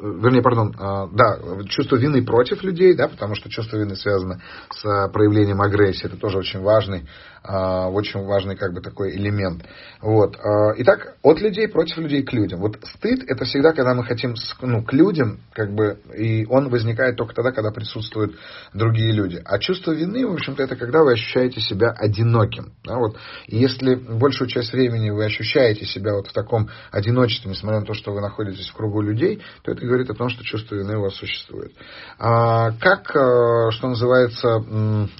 вернее, пардон, а, да, чувство вины против людей, да, потому что чувство вины связано с проявлением агрессии, это тоже очень важный а, очень важный как бы такой элемент. Вот. А, итак, от людей против людей к людям. Вот стыд это всегда, когда мы хотим ну, к людям, как бы, и он возникает только тогда, когда присутствуют другие люди. А чувство вины, в общем-то, это когда вы ощущаете себя одиноким. Да, вот. И если большую часть времени вы ощущаете себя вот в таком одиночестве, несмотря на то, что вы находитесь в кругу людей, то это говорит о том, что чувство вины у вас существует. А, как, э, что называется,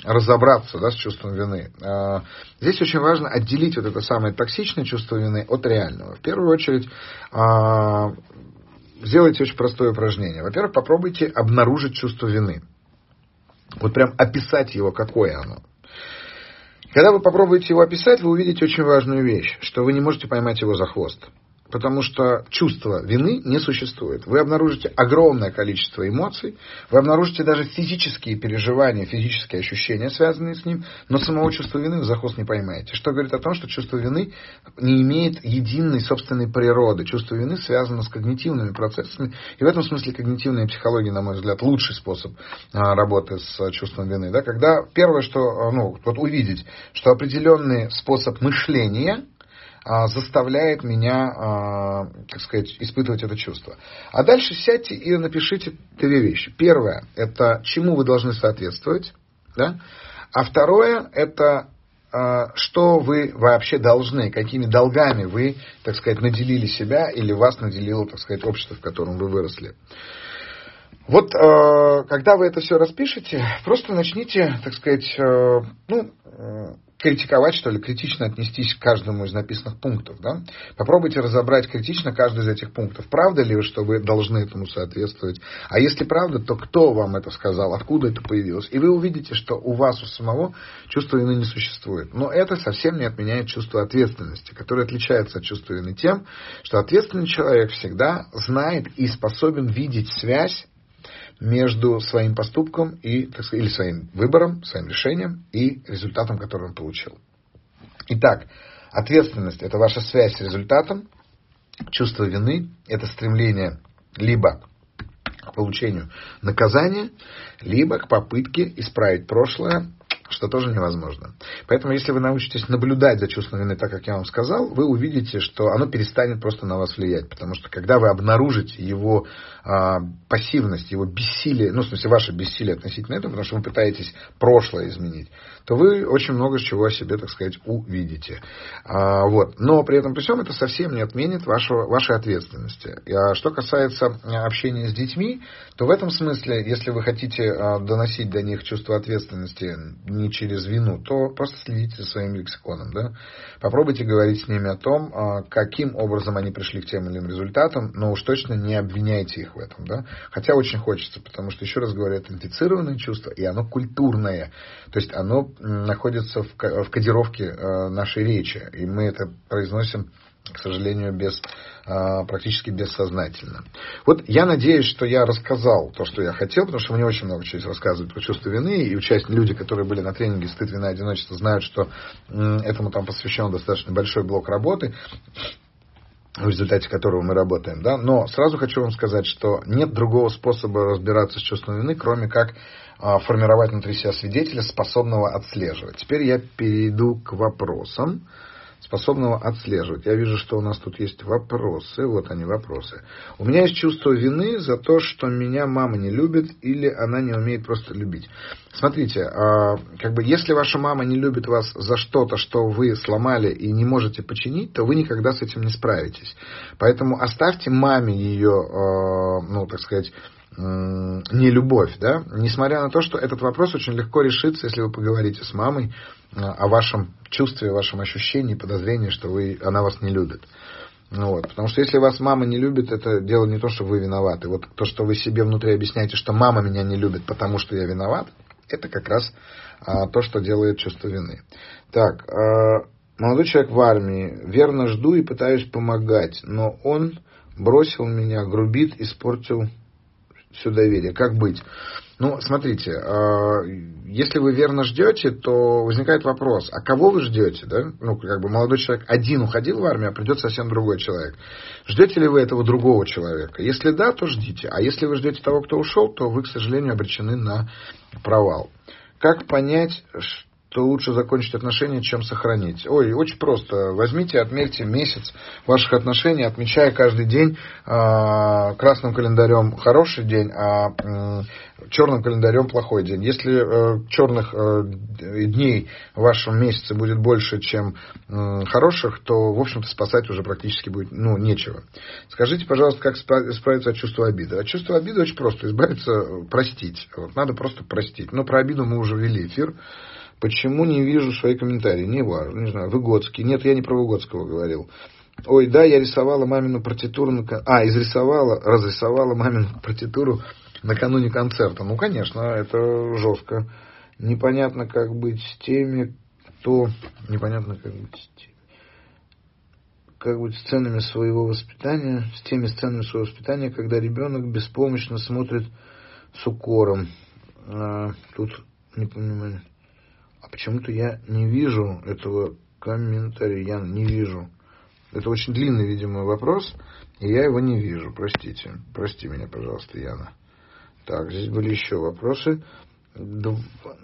разобраться да, с чувством вины? А, здесь очень важно отделить вот это самое токсичное чувство вины от реального. В первую очередь, а, сделайте очень простое упражнение. Во-первых, попробуйте обнаружить чувство вины. Вот прям описать его, какое оно. Когда вы попробуете его описать, вы увидите очень важную вещь, что вы не можете поймать его за хвост потому что чувства вины не существует. Вы обнаружите огромное количество эмоций, вы обнаружите даже физические переживания, физические ощущения, связанные с ним, но самого чувства вины вы за хвост не поймаете. Что говорит о том, что чувство вины не имеет единой собственной природы. Чувство вины связано с когнитивными процессами, и в этом смысле когнитивная психология, на мой взгляд, лучший способ а, работы с чувством вины. Да? Когда первое, что а, ну, вот увидеть, что определенный способ мышления – а, заставляет меня, а, так сказать, испытывать это чувство. А дальше сядьте и напишите две вещи. Первое – это чему вы должны соответствовать. Да? А второе – это а, что вы вообще должны, какими долгами вы, так сказать, наделили себя или вас наделило, так сказать, общество, в котором вы выросли. Вот когда вы это все распишете, просто начните, так сказать, ну, критиковать, что ли, критично отнестись к каждому из написанных пунктов. Да? Попробуйте разобрать критично каждый из этих пунктов. Правда ли, что вы должны этому соответствовать? А если правда, то кто вам это сказал, откуда это появилось? И вы увидите, что у вас у самого чувства вины не существует. Но это совсем не отменяет чувство ответственности, которое отличается от чувства вины тем, что ответственный человек всегда знает и способен видеть связь между своим поступком и, так сказать, или своим выбором, своим решением и результатом, который он получил. Итак, ответственность – это ваша связь с результатом, чувство вины – это стремление либо к получению наказания, либо к попытке исправить прошлое что тоже невозможно. Поэтому, если вы научитесь наблюдать за чувством вины так, как я вам сказал, вы увидите, что оно перестанет просто на вас влиять. Потому что, когда вы обнаружите его а, пассивность, его бессилие, ну, в смысле, ваше бессилие относительно этого, потому что вы пытаетесь прошлое изменить, то вы очень много чего о себе, так сказать, увидите. А, вот. Но при этом при всем это совсем не отменит вашего, вашей ответственности. А что касается общения с детьми, то в этом смысле, если вы хотите а, доносить до них чувство ответственности не через вину, то просто следите за своим лексиконом. Да? Попробуйте говорить с ними о том, а, каким образом они пришли к тем или иным результатам, но уж точно не обвиняйте их в этом. Да? Хотя очень хочется, потому что, еще раз говорю, это инфицированное чувство, и оно культурное. То есть оно находится в кодировке а, нашей речи, и мы это произносим к сожалению, без, а, практически бессознательно. Вот я надеюсь, что я рассказал то, что я хотел, потому что мне очень много чего рассказывать про чувство вины, и участники, люди, которые были на тренинге «Стыд, вина, одиночество», знают, что этому там посвящен достаточно большой блок работы в результате которого мы работаем. Да? Но сразу хочу вам сказать, что нет другого способа разбираться с чувством вины, кроме как а, формировать внутри себя свидетеля, способного отслеживать. Теперь я перейду к вопросам способного отслеживать. Я вижу, что у нас тут есть вопросы. Вот они, вопросы. У меня есть чувство вины за то, что меня мама не любит или она не умеет просто любить. Смотрите, а, как бы если ваша мама не любит вас за что-то, что вы сломали и не можете починить, то вы никогда с этим не справитесь. Поэтому оставьте маме ее, а, ну, так сказать, не любовь, да, несмотря на то, что этот вопрос очень легко решится, если вы поговорите с мамой о вашем чувстве, о вашем ощущении, подозрении, что вы, она вас не любит. Ну вот, потому что если вас мама не любит, это дело не то, что вы виноваты. Вот то, что вы себе внутри объясняете, что мама меня не любит, потому что я виноват, это как раз а, то, что делает чувство вины. Так, а, молодой человек в армии, верно жду и пытаюсь помогать, но он бросил меня, грубит, испортил все доверие. Как быть? Ну, смотрите, а, если вы верно ждете, то возникает вопрос, а кого вы ждете, да? Ну, как бы молодой человек один уходил в армию, а придет совсем другой человек. Ждете ли вы этого другого человека? Если да, то ждите. А если вы ждете того, кто ушел, то вы, к сожалению, обречены на провал. Как понять, то лучше закончить отношения, чем сохранить. Ой, очень просто. Возьмите, отмерьте месяц ваших отношений, отмечая каждый день э, красным календарем хороший день, а э, черным календарем плохой день. Если э, черных э, дней в вашем месяце будет больше, чем э, хороших, то, в общем-то, спасать уже практически будет ну, нечего. Скажите, пожалуйста, как справиться от чувства обиды? От чувства обиды очень просто. Избавиться, простить. Вот, надо просто простить. Но про обиду мы уже вели эфир. Почему не вижу свои комментарии? Не важно, не знаю. Выгодский. Нет, я не про Выгодского говорил. Ой, да, я рисовала мамину партитуру. На... А, изрисовала, разрисовала мамину партитуру накануне концерта. Ну, конечно, это жестко. Непонятно, как быть с теми, кто... Непонятно, как быть с теми как быть сценами своего воспитания, с теми сценами своего воспитания, когда ребенок беспомощно смотрит с укором. А, тут не понимаю. А почему-то я не вижу этого комментария, я не вижу. Это очень длинный, видимо, вопрос, и я его не вижу. Простите. Прости меня, пожалуйста, Яна. Так, здесь были еще вопросы.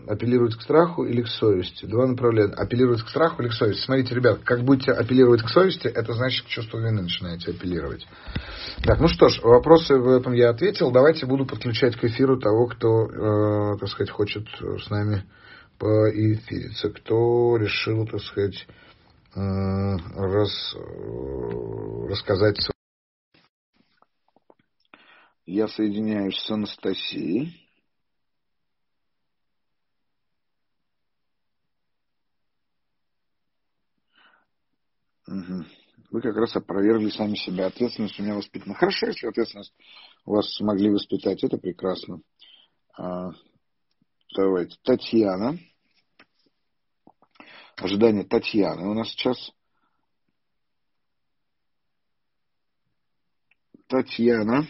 Апеллировать к страху или к совести? Два направления. Апеллировать к страху или к совести? Смотрите, ребят, как будете апеллировать к совести, это значит к чувству вины начинаете апеллировать. Так, ну что ж, вопросы в этом я ответил. Давайте буду подключать к эфиру того, кто, э, так сказать, хочет с нами поэфириться, кто решил, так сказать, рас, рассказать. Я соединяюсь с Анастасией. Угу. Вы как раз опровергли сами себя. Ответственность у меня воспитана. Хорошо, если ответственность вас смогли воспитать, это прекрасно. Давайте. Татьяна. Ожидание Татьяны у нас сейчас. Татьяна.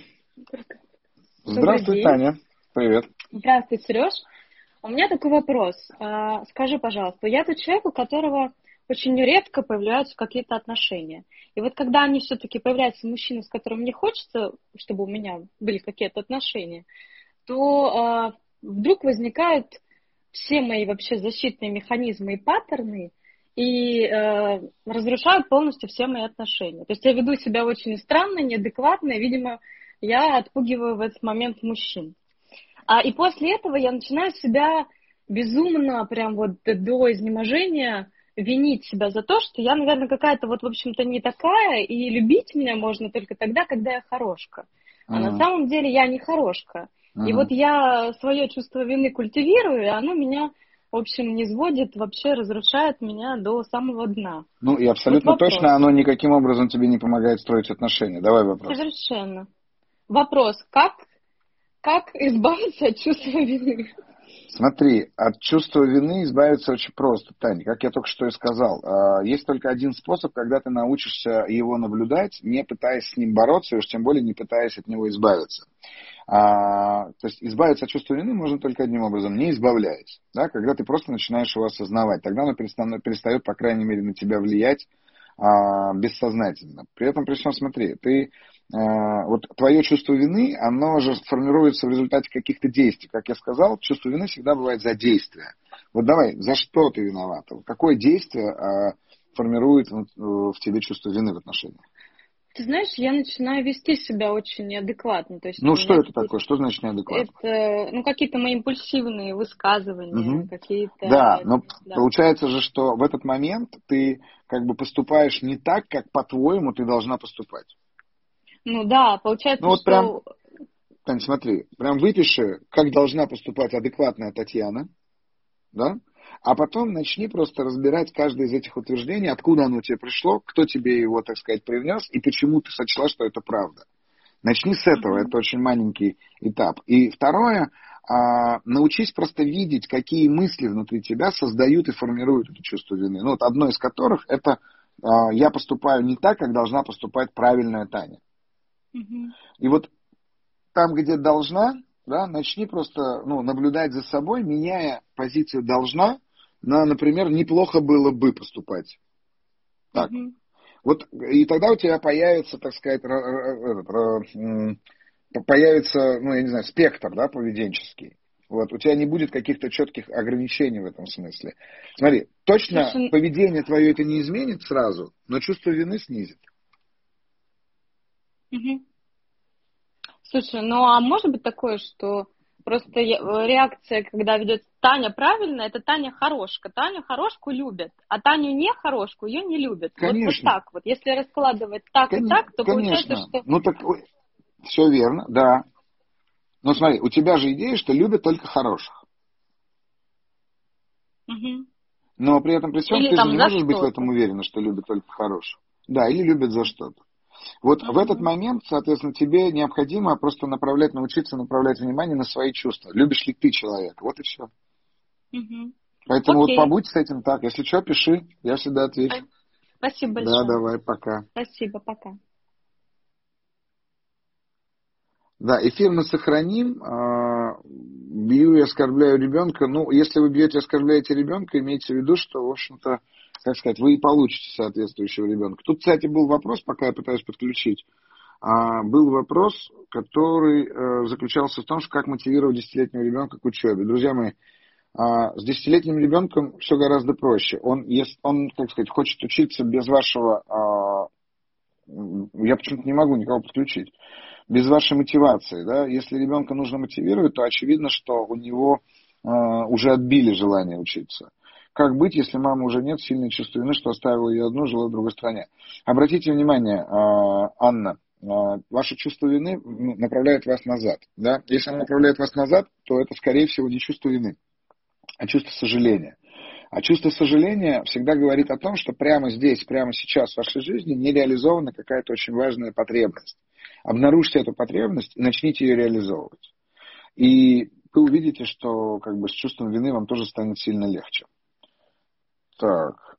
Здравствуй, Таня. Привет.
Здравствуй, Сереж. У меня такой вопрос. А, скажи, пожалуйста, я тот человек, у которого очень редко появляются какие-то отношения. И вот когда они все-таки появляются мужчины, с которым мне хочется, чтобы у меня были какие-то отношения, то а, вдруг возникают все мои вообще защитные механизмы и паттерны, и э, разрушают полностью все мои отношения. То есть я веду себя очень странно, неадекватно, и, видимо, я отпугиваю в этот момент мужчин. А, и после этого я начинаю себя безумно, прям вот до изнеможения винить себя за то, что я, наверное, какая-то вот, в общем-то, не такая, и любить меня можно только тогда, когда я хорошка. А uh-huh. на самом деле я не хорошка. И вот я свое чувство вины культивирую, и оно меня, в общем, не сводит, вообще разрушает меня до самого дна.
Ну и абсолютно вот точно оно никаким образом тебе не помогает строить отношения. Давай вопрос.
Совершенно. Вопрос, как, как избавиться от чувства вины?
Смотри, от чувства вины избавиться очень просто, Таня. Как я только что и сказал, а, есть только один способ, когда ты научишься его наблюдать, не пытаясь с ним бороться, и уж тем более не пытаясь от него избавиться. А, то есть избавиться от чувства вины можно только одним образом, не избавляясь. Да, когда ты просто начинаешь его осознавать, тогда оно перестает, перестает по крайней мере, на тебя влиять а, бессознательно. При этом, при всем, смотри, ты а, вот твое чувство вины, оно же формируется в результате каких-то действий. Как я сказал, чувство вины всегда бывает за действие. Вот давай, за что ты виноват? Какое действие а, формирует в тебе чувство вины в отношениях?
Ты знаешь, я начинаю вести себя очень неадекватно. То есть
ну, что это такое? Что значит неадекватно?
Это, ну, какие-то мои импульсивные высказывания, угу. какие-то...
Да, но да. получается же, что в этот момент ты как бы поступаешь не так, как, по-твоему, ты должна поступать.
Ну да, получается,
ну, вот
что...
Прям, Тань, смотри, прям выпиши, как должна поступать адекватная Татьяна, да? А потом начни просто разбирать каждое из этих утверждений, откуда оно тебе пришло, кто тебе его, так сказать, привнес и почему ты сочла, что это правда. Начни с этого, это очень маленький этап. И второе, а, научись просто видеть, какие мысли внутри тебя создают и формируют это чувство вины. Ну, вот одно из которых это а, я поступаю не так, как должна поступать правильная Таня. И вот там, где должна, да, начни просто ну, наблюдать за собой, меняя позицию должна на, например, неплохо было бы поступать. Так. Mm-hmm. Вот, и тогда у тебя появится, так сказать, появится, ну, я не знаю, спектр, да, поведенческий. Вот, у тебя не будет каких-то четких ограничений в этом смысле. Смотри, точно Слушай... поведение твое это не изменит сразу, но чувство вины снизит.
Угу. Слушай, ну а может быть такое, что просто реакция, когда ведет Таня правильно, это Таня хорошка. Таню хорошку любят, а Таню не хорошку ее не любят.
Конечно.
Вот, вот так вот. Если раскладывать так Кон... и так, то Конечно. получается, что...
Ну так все верно, да. Но смотри, у тебя же идея, что любят только хороших.
Угу.
Но при этом при всем или ты же не можешь быть в этом уверена, что любят только хороших. Да, или любят за что-то. Вот в этот момент, соответственно, тебе необходимо просто направлять, научиться направлять внимание на свои чувства. Любишь ли ты человека? Вот и все.
Mm-hmm.
Поэтому okay. вот побудь с этим так. Если что, пиши, я всегда отвечу.
Спасибо большое.
Да, давай, пока.
Спасибо, пока.
Да, эфир мы сохраним. А, бью и оскорбляю ребенка. Ну, если вы бьете и оскорбляете ребенка, имейте в виду, что, в общем-то, как сказать, вы и получите соответствующего ребенка. Тут, кстати, был вопрос, пока я пытаюсь подключить. А, был вопрос, который э, заключался в том, что как мотивировать десятилетнего ребенка к учебе. Друзья мои, а, с десятилетним ребенком все гораздо проще. Он, он, как сказать, хочет учиться без вашего... А, я почему-то не могу никого подключить. Без вашей мотивации. Да? Если ребенка нужно мотивировать, то очевидно, что у него уже отбили желание учиться. Как быть, если мамы уже нет, сильное чувство вины, что оставила ее одну, жила в другой стране? Обратите внимание, а, Анна, а, ваше чувство вины направляет вас назад. Да? Если оно направляет вас назад, то это, скорее всего, не чувство вины, а чувство сожаления. А чувство сожаления всегда говорит о том, что прямо здесь, прямо сейчас в вашей жизни не реализована какая-то очень важная потребность. Обнаружьте эту потребность и начните ее реализовывать. И вы увидите, что как бы, с чувством вины вам тоже станет сильно легче. Так.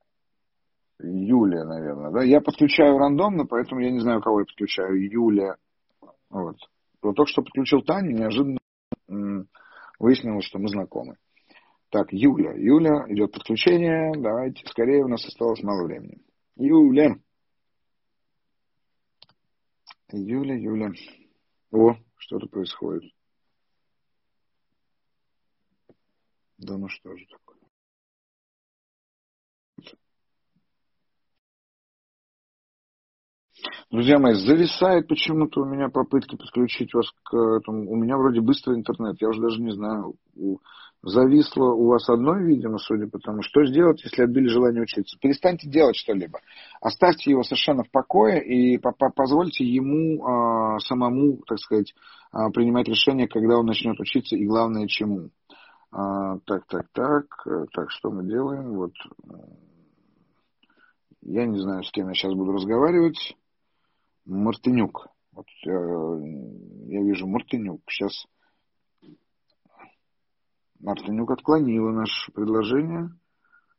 Юлия, наверное, да? Я подключаю рандомно, поэтому я не знаю, кого я подключаю. Юлия. Вот. Вот только что подключил Таню, неожиданно выяснилось, что мы знакомы. Так, Юля. Юля, идет подключение. Давайте, скорее, у нас осталось мало времени. Юля. Юля, Юля. О, что-то происходит. Да ну что же такое. Друзья мои, зависает почему-то у меня попытки подключить вас к этому. У меня вроде быстрый интернет, я уже даже не знаю. Зависло у вас одно, видимо, судя по тому, что сделать, если отбили желание учиться. Перестаньте делать что-либо. Оставьте его совершенно в покое и позвольте ему э, самому, так сказать, э, принимать решение, когда он начнет учиться и главное чему. А, так, так, так, так, что мы делаем? Вот я не знаю, с кем я сейчас буду разговаривать. Мартынюк. Вот я, я вижу Мартынюк. Сейчас Мартынюк отклонила наше предложение.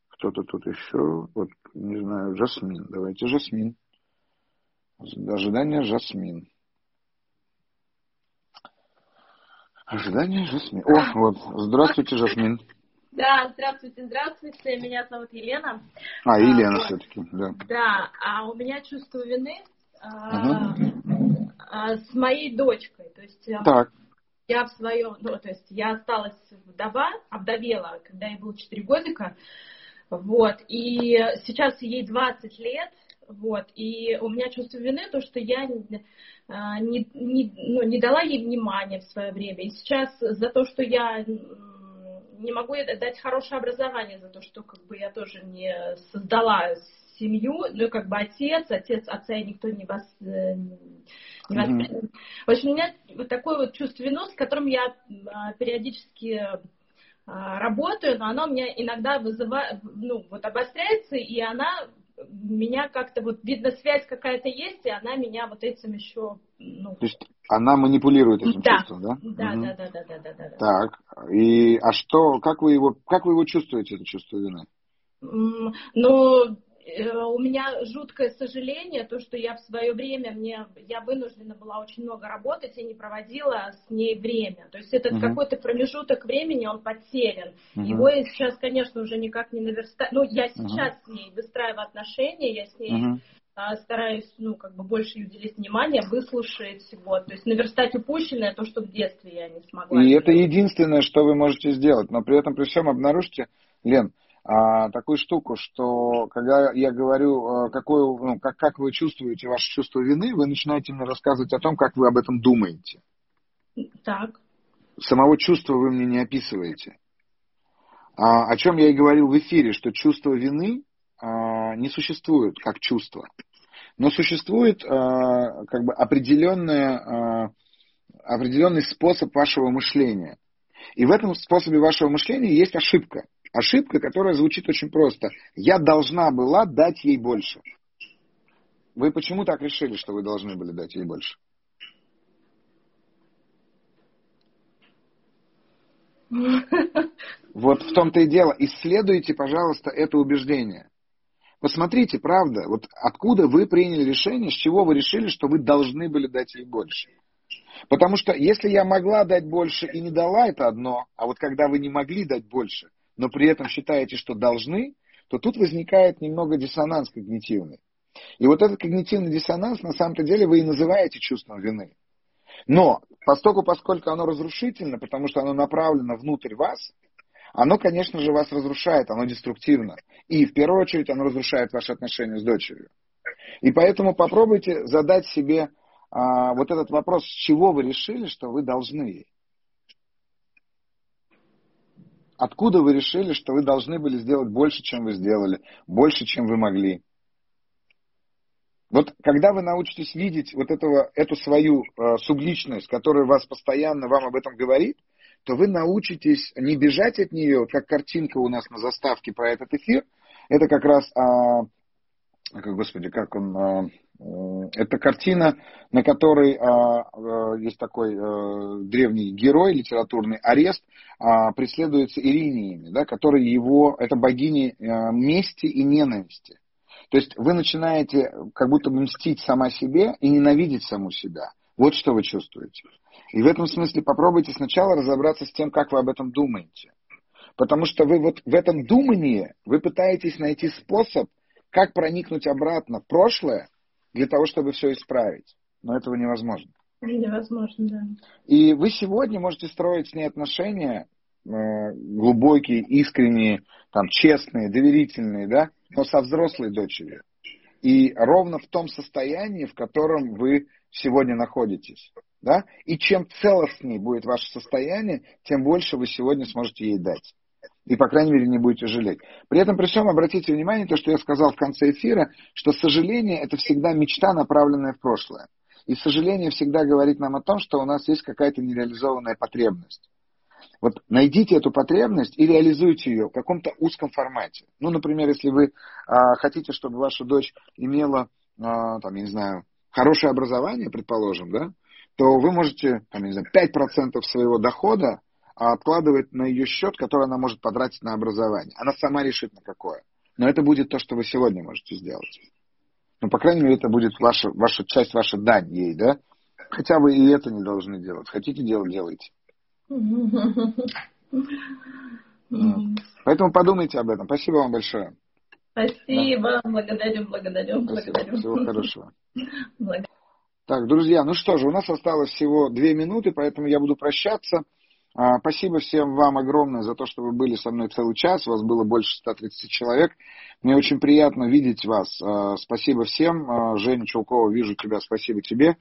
Кто-то тут еще. Вот, не знаю, Жасмин. Давайте Жасмин. Ожидание Жасмин. Ожидание Жасмин. О, вот. Здравствуйте, Жасмин.
Да, здравствуйте, здравствуйте. Меня зовут Елена.
А, Елена а, все-таки, да.
Да, а у меня чувство вины а, а, с моей дочкой. То есть
так.
я в своем, ну, то есть я осталась вдова, обдавела, когда ей было 4 годика. Вот, и сейчас ей 20 лет, вот, и у меня чувство вины, то, что я не, не, ну, не дала ей внимания в свое время. И сейчас за то, что я не могу дать хорошее образование за то, что как бы я тоже не создала семью, ну как бы отец, отец, отца и никто не вас э, не воспринял. Mm-hmm. В общем, у меня вот такое вот чувство вины, с которым я а, периодически а, работаю, но оно у меня иногда вызывает, ну, вот обостряется, и она меня как-то вот видно связь какая-то есть, и она меня вот этим еще. Ну...
То есть она манипулирует этим
да.
чувством, да?
Да, угу. да, да, да, да, да, да.
Так. И а что, как вы его, как вы его чувствуете, это чувство вины?
Ну, у меня жуткое сожаление, то, что я в свое время, мне, я вынуждена была очень много работать и не проводила с ней время. То есть этот uh какой-то промежуток времени, он потерян. uh Его я сейчас, конечно, уже никак не наверстаю. Ну, я сейчас uh с ней выстраиваю отношения, я с ней uh а, стараюсь, ну, как бы больше уделить внимание, выслушать, вот, то есть наверстать упущенное, то, что в детстве я не смогла.
И сделать. это единственное, что вы можете сделать, но при этом при всем обнаружьте, Лен, а, такую штуку, что когда я говорю, а, какое, ну, как, как вы чувствуете ваше чувство вины, вы начинаете мне рассказывать о том, как вы об этом думаете.
Так.
Самого чувства вы мне не описываете. А, о чем я и говорил в эфире, что чувство вины а, не существует как чувство. Но существует а, как бы определенная, а, определенный способ вашего мышления. И в этом способе вашего мышления есть ошибка. Ошибка, которая звучит очень просто. Я должна была дать ей больше. Вы почему так решили, что вы должны были дать ей больше? Вот в том-то и дело. Исследуйте, пожалуйста, это убеждение. Посмотрите, правда, вот откуда вы приняли решение, с чего вы решили, что вы должны были дать ей больше. Потому что если я могла дать больше и не дала, это одно, а вот когда вы не могли дать больше, но при этом считаете, что должны, то тут возникает немного диссонанс когнитивный. И вот этот когнитивный диссонанс на самом-то деле вы и называете чувством вины. Но поскольку, поскольку оно разрушительно, потому что оно направлено внутрь вас, оно, конечно же, вас разрушает, оно деструктивно. И в первую очередь оно разрушает ваши отношения с дочерью. И поэтому попробуйте задать себе а, вот этот вопрос, с чего вы решили, что вы должны ей. Откуда вы решили, что вы должны были сделать больше, чем вы сделали, больше, чем вы могли? Вот когда вы научитесь видеть вот этого, эту свою э, субличность, которая вас постоянно вам об этом говорит, то вы научитесь не бежать от нее, как картинка у нас на заставке про этот эфир. Это как раз, как, господи, как он, а, это картина, на которой а, а, есть такой а, древний герой, литературный арест, а, преследуется ириниями, да, которые его, это богини а, мести и ненависти. То есть вы начинаете как будто бы мстить сама себе и ненавидеть саму себя. Вот что вы чувствуете. И в этом смысле попробуйте сначала разобраться с тем, как вы об этом думаете. Потому что вы вот в этом думании, вы пытаетесь найти способ, как проникнуть обратно в прошлое, для того, чтобы все исправить. Но этого невозможно.
Невозможно, да.
И вы сегодня можете строить с ней отношения э, глубокие, искренние, там, честные, доверительные, да, но со взрослой дочерью. И ровно в том состоянии, в котором вы сегодня находитесь. Да? И чем целостнее будет ваше состояние, тем больше вы сегодня сможете ей дать. И, по крайней мере, не будете жалеть. При этом, при всем, обратите внимание, то, что я сказал в конце эфира, что сожаление – это всегда мечта, направленная в прошлое. И сожаление всегда говорит нам о том, что у нас есть какая-то нереализованная потребность. Вот найдите эту потребность и реализуйте ее в каком-то узком формате. Ну, например, если вы а, хотите, чтобы ваша дочь имела, а, там, я не знаю, хорошее образование, предположим, да, то вы можете, там, не знаю, 5% своего дохода откладывать на ее счет, который она может потратить на образование. Она сама решит на какое. Но это будет то, что вы сегодня можете сделать. Ну, по крайней мере, это будет ваша, ваша часть, ваша дань ей, да? Хотя вы и это не должны делать. Хотите делать, делайте. Поэтому подумайте об этом. Спасибо вам большое.
Спасибо, да. благодарю, благодарю, Спасибо. благодарю.
Всего хорошего. Так, друзья, ну что же, у нас осталось всего две минуты, поэтому я буду прощаться. А, спасибо всем вам огромное за то, что вы были со мной целый час. У вас было больше 130 человек. Мне очень приятно видеть вас. А, спасибо всем. А, Женя Чулкова, вижу тебя. Спасибо тебе.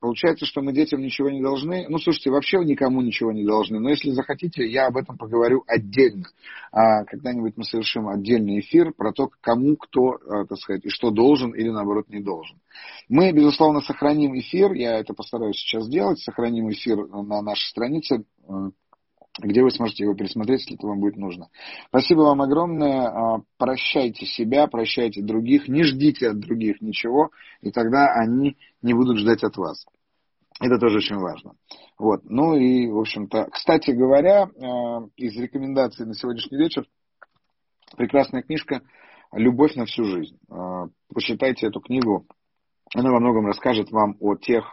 Получается, что мы детям ничего не должны. Ну, слушайте, вообще никому ничего не должны. Но если захотите, я об этом поговорю отдельно. Когда-нибудь мы совершим отдельный эфир про то, кому кто, так сказать, и что должен или, наоборот, не должен. Мы, безусловно, сохраним эфир. Я это постараюсь сейчас сделать. Сохраним эфир на нашей странице где вы сможете его пересмотреть, если это вам будет нужно. Спасибо вам огромное. А, прощайте себя, прощайте других, не ждите от других ничего, и тогда они не будут ждать от вас. Это тоже очень важно. Вот. Ну и, в общем-то, кстати говоря, э, из рекомендаций на сегодняшний вечер прекрасная книжка «Любовь на всю жизнь». Э, почитайте эту книгу. Она во многом расскажет вам о тех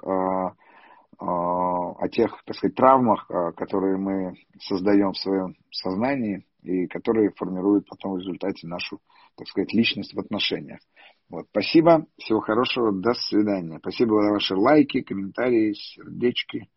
о тех, так сказать, травмах, а, которые мы создаем в своем сознании и которые формируют потом в результате нашу, так сказать, личность в отношениях. Вот, спасибо, всего хорошего, до свидания. Спасибо за ваши лайки, комментарии, сердечки.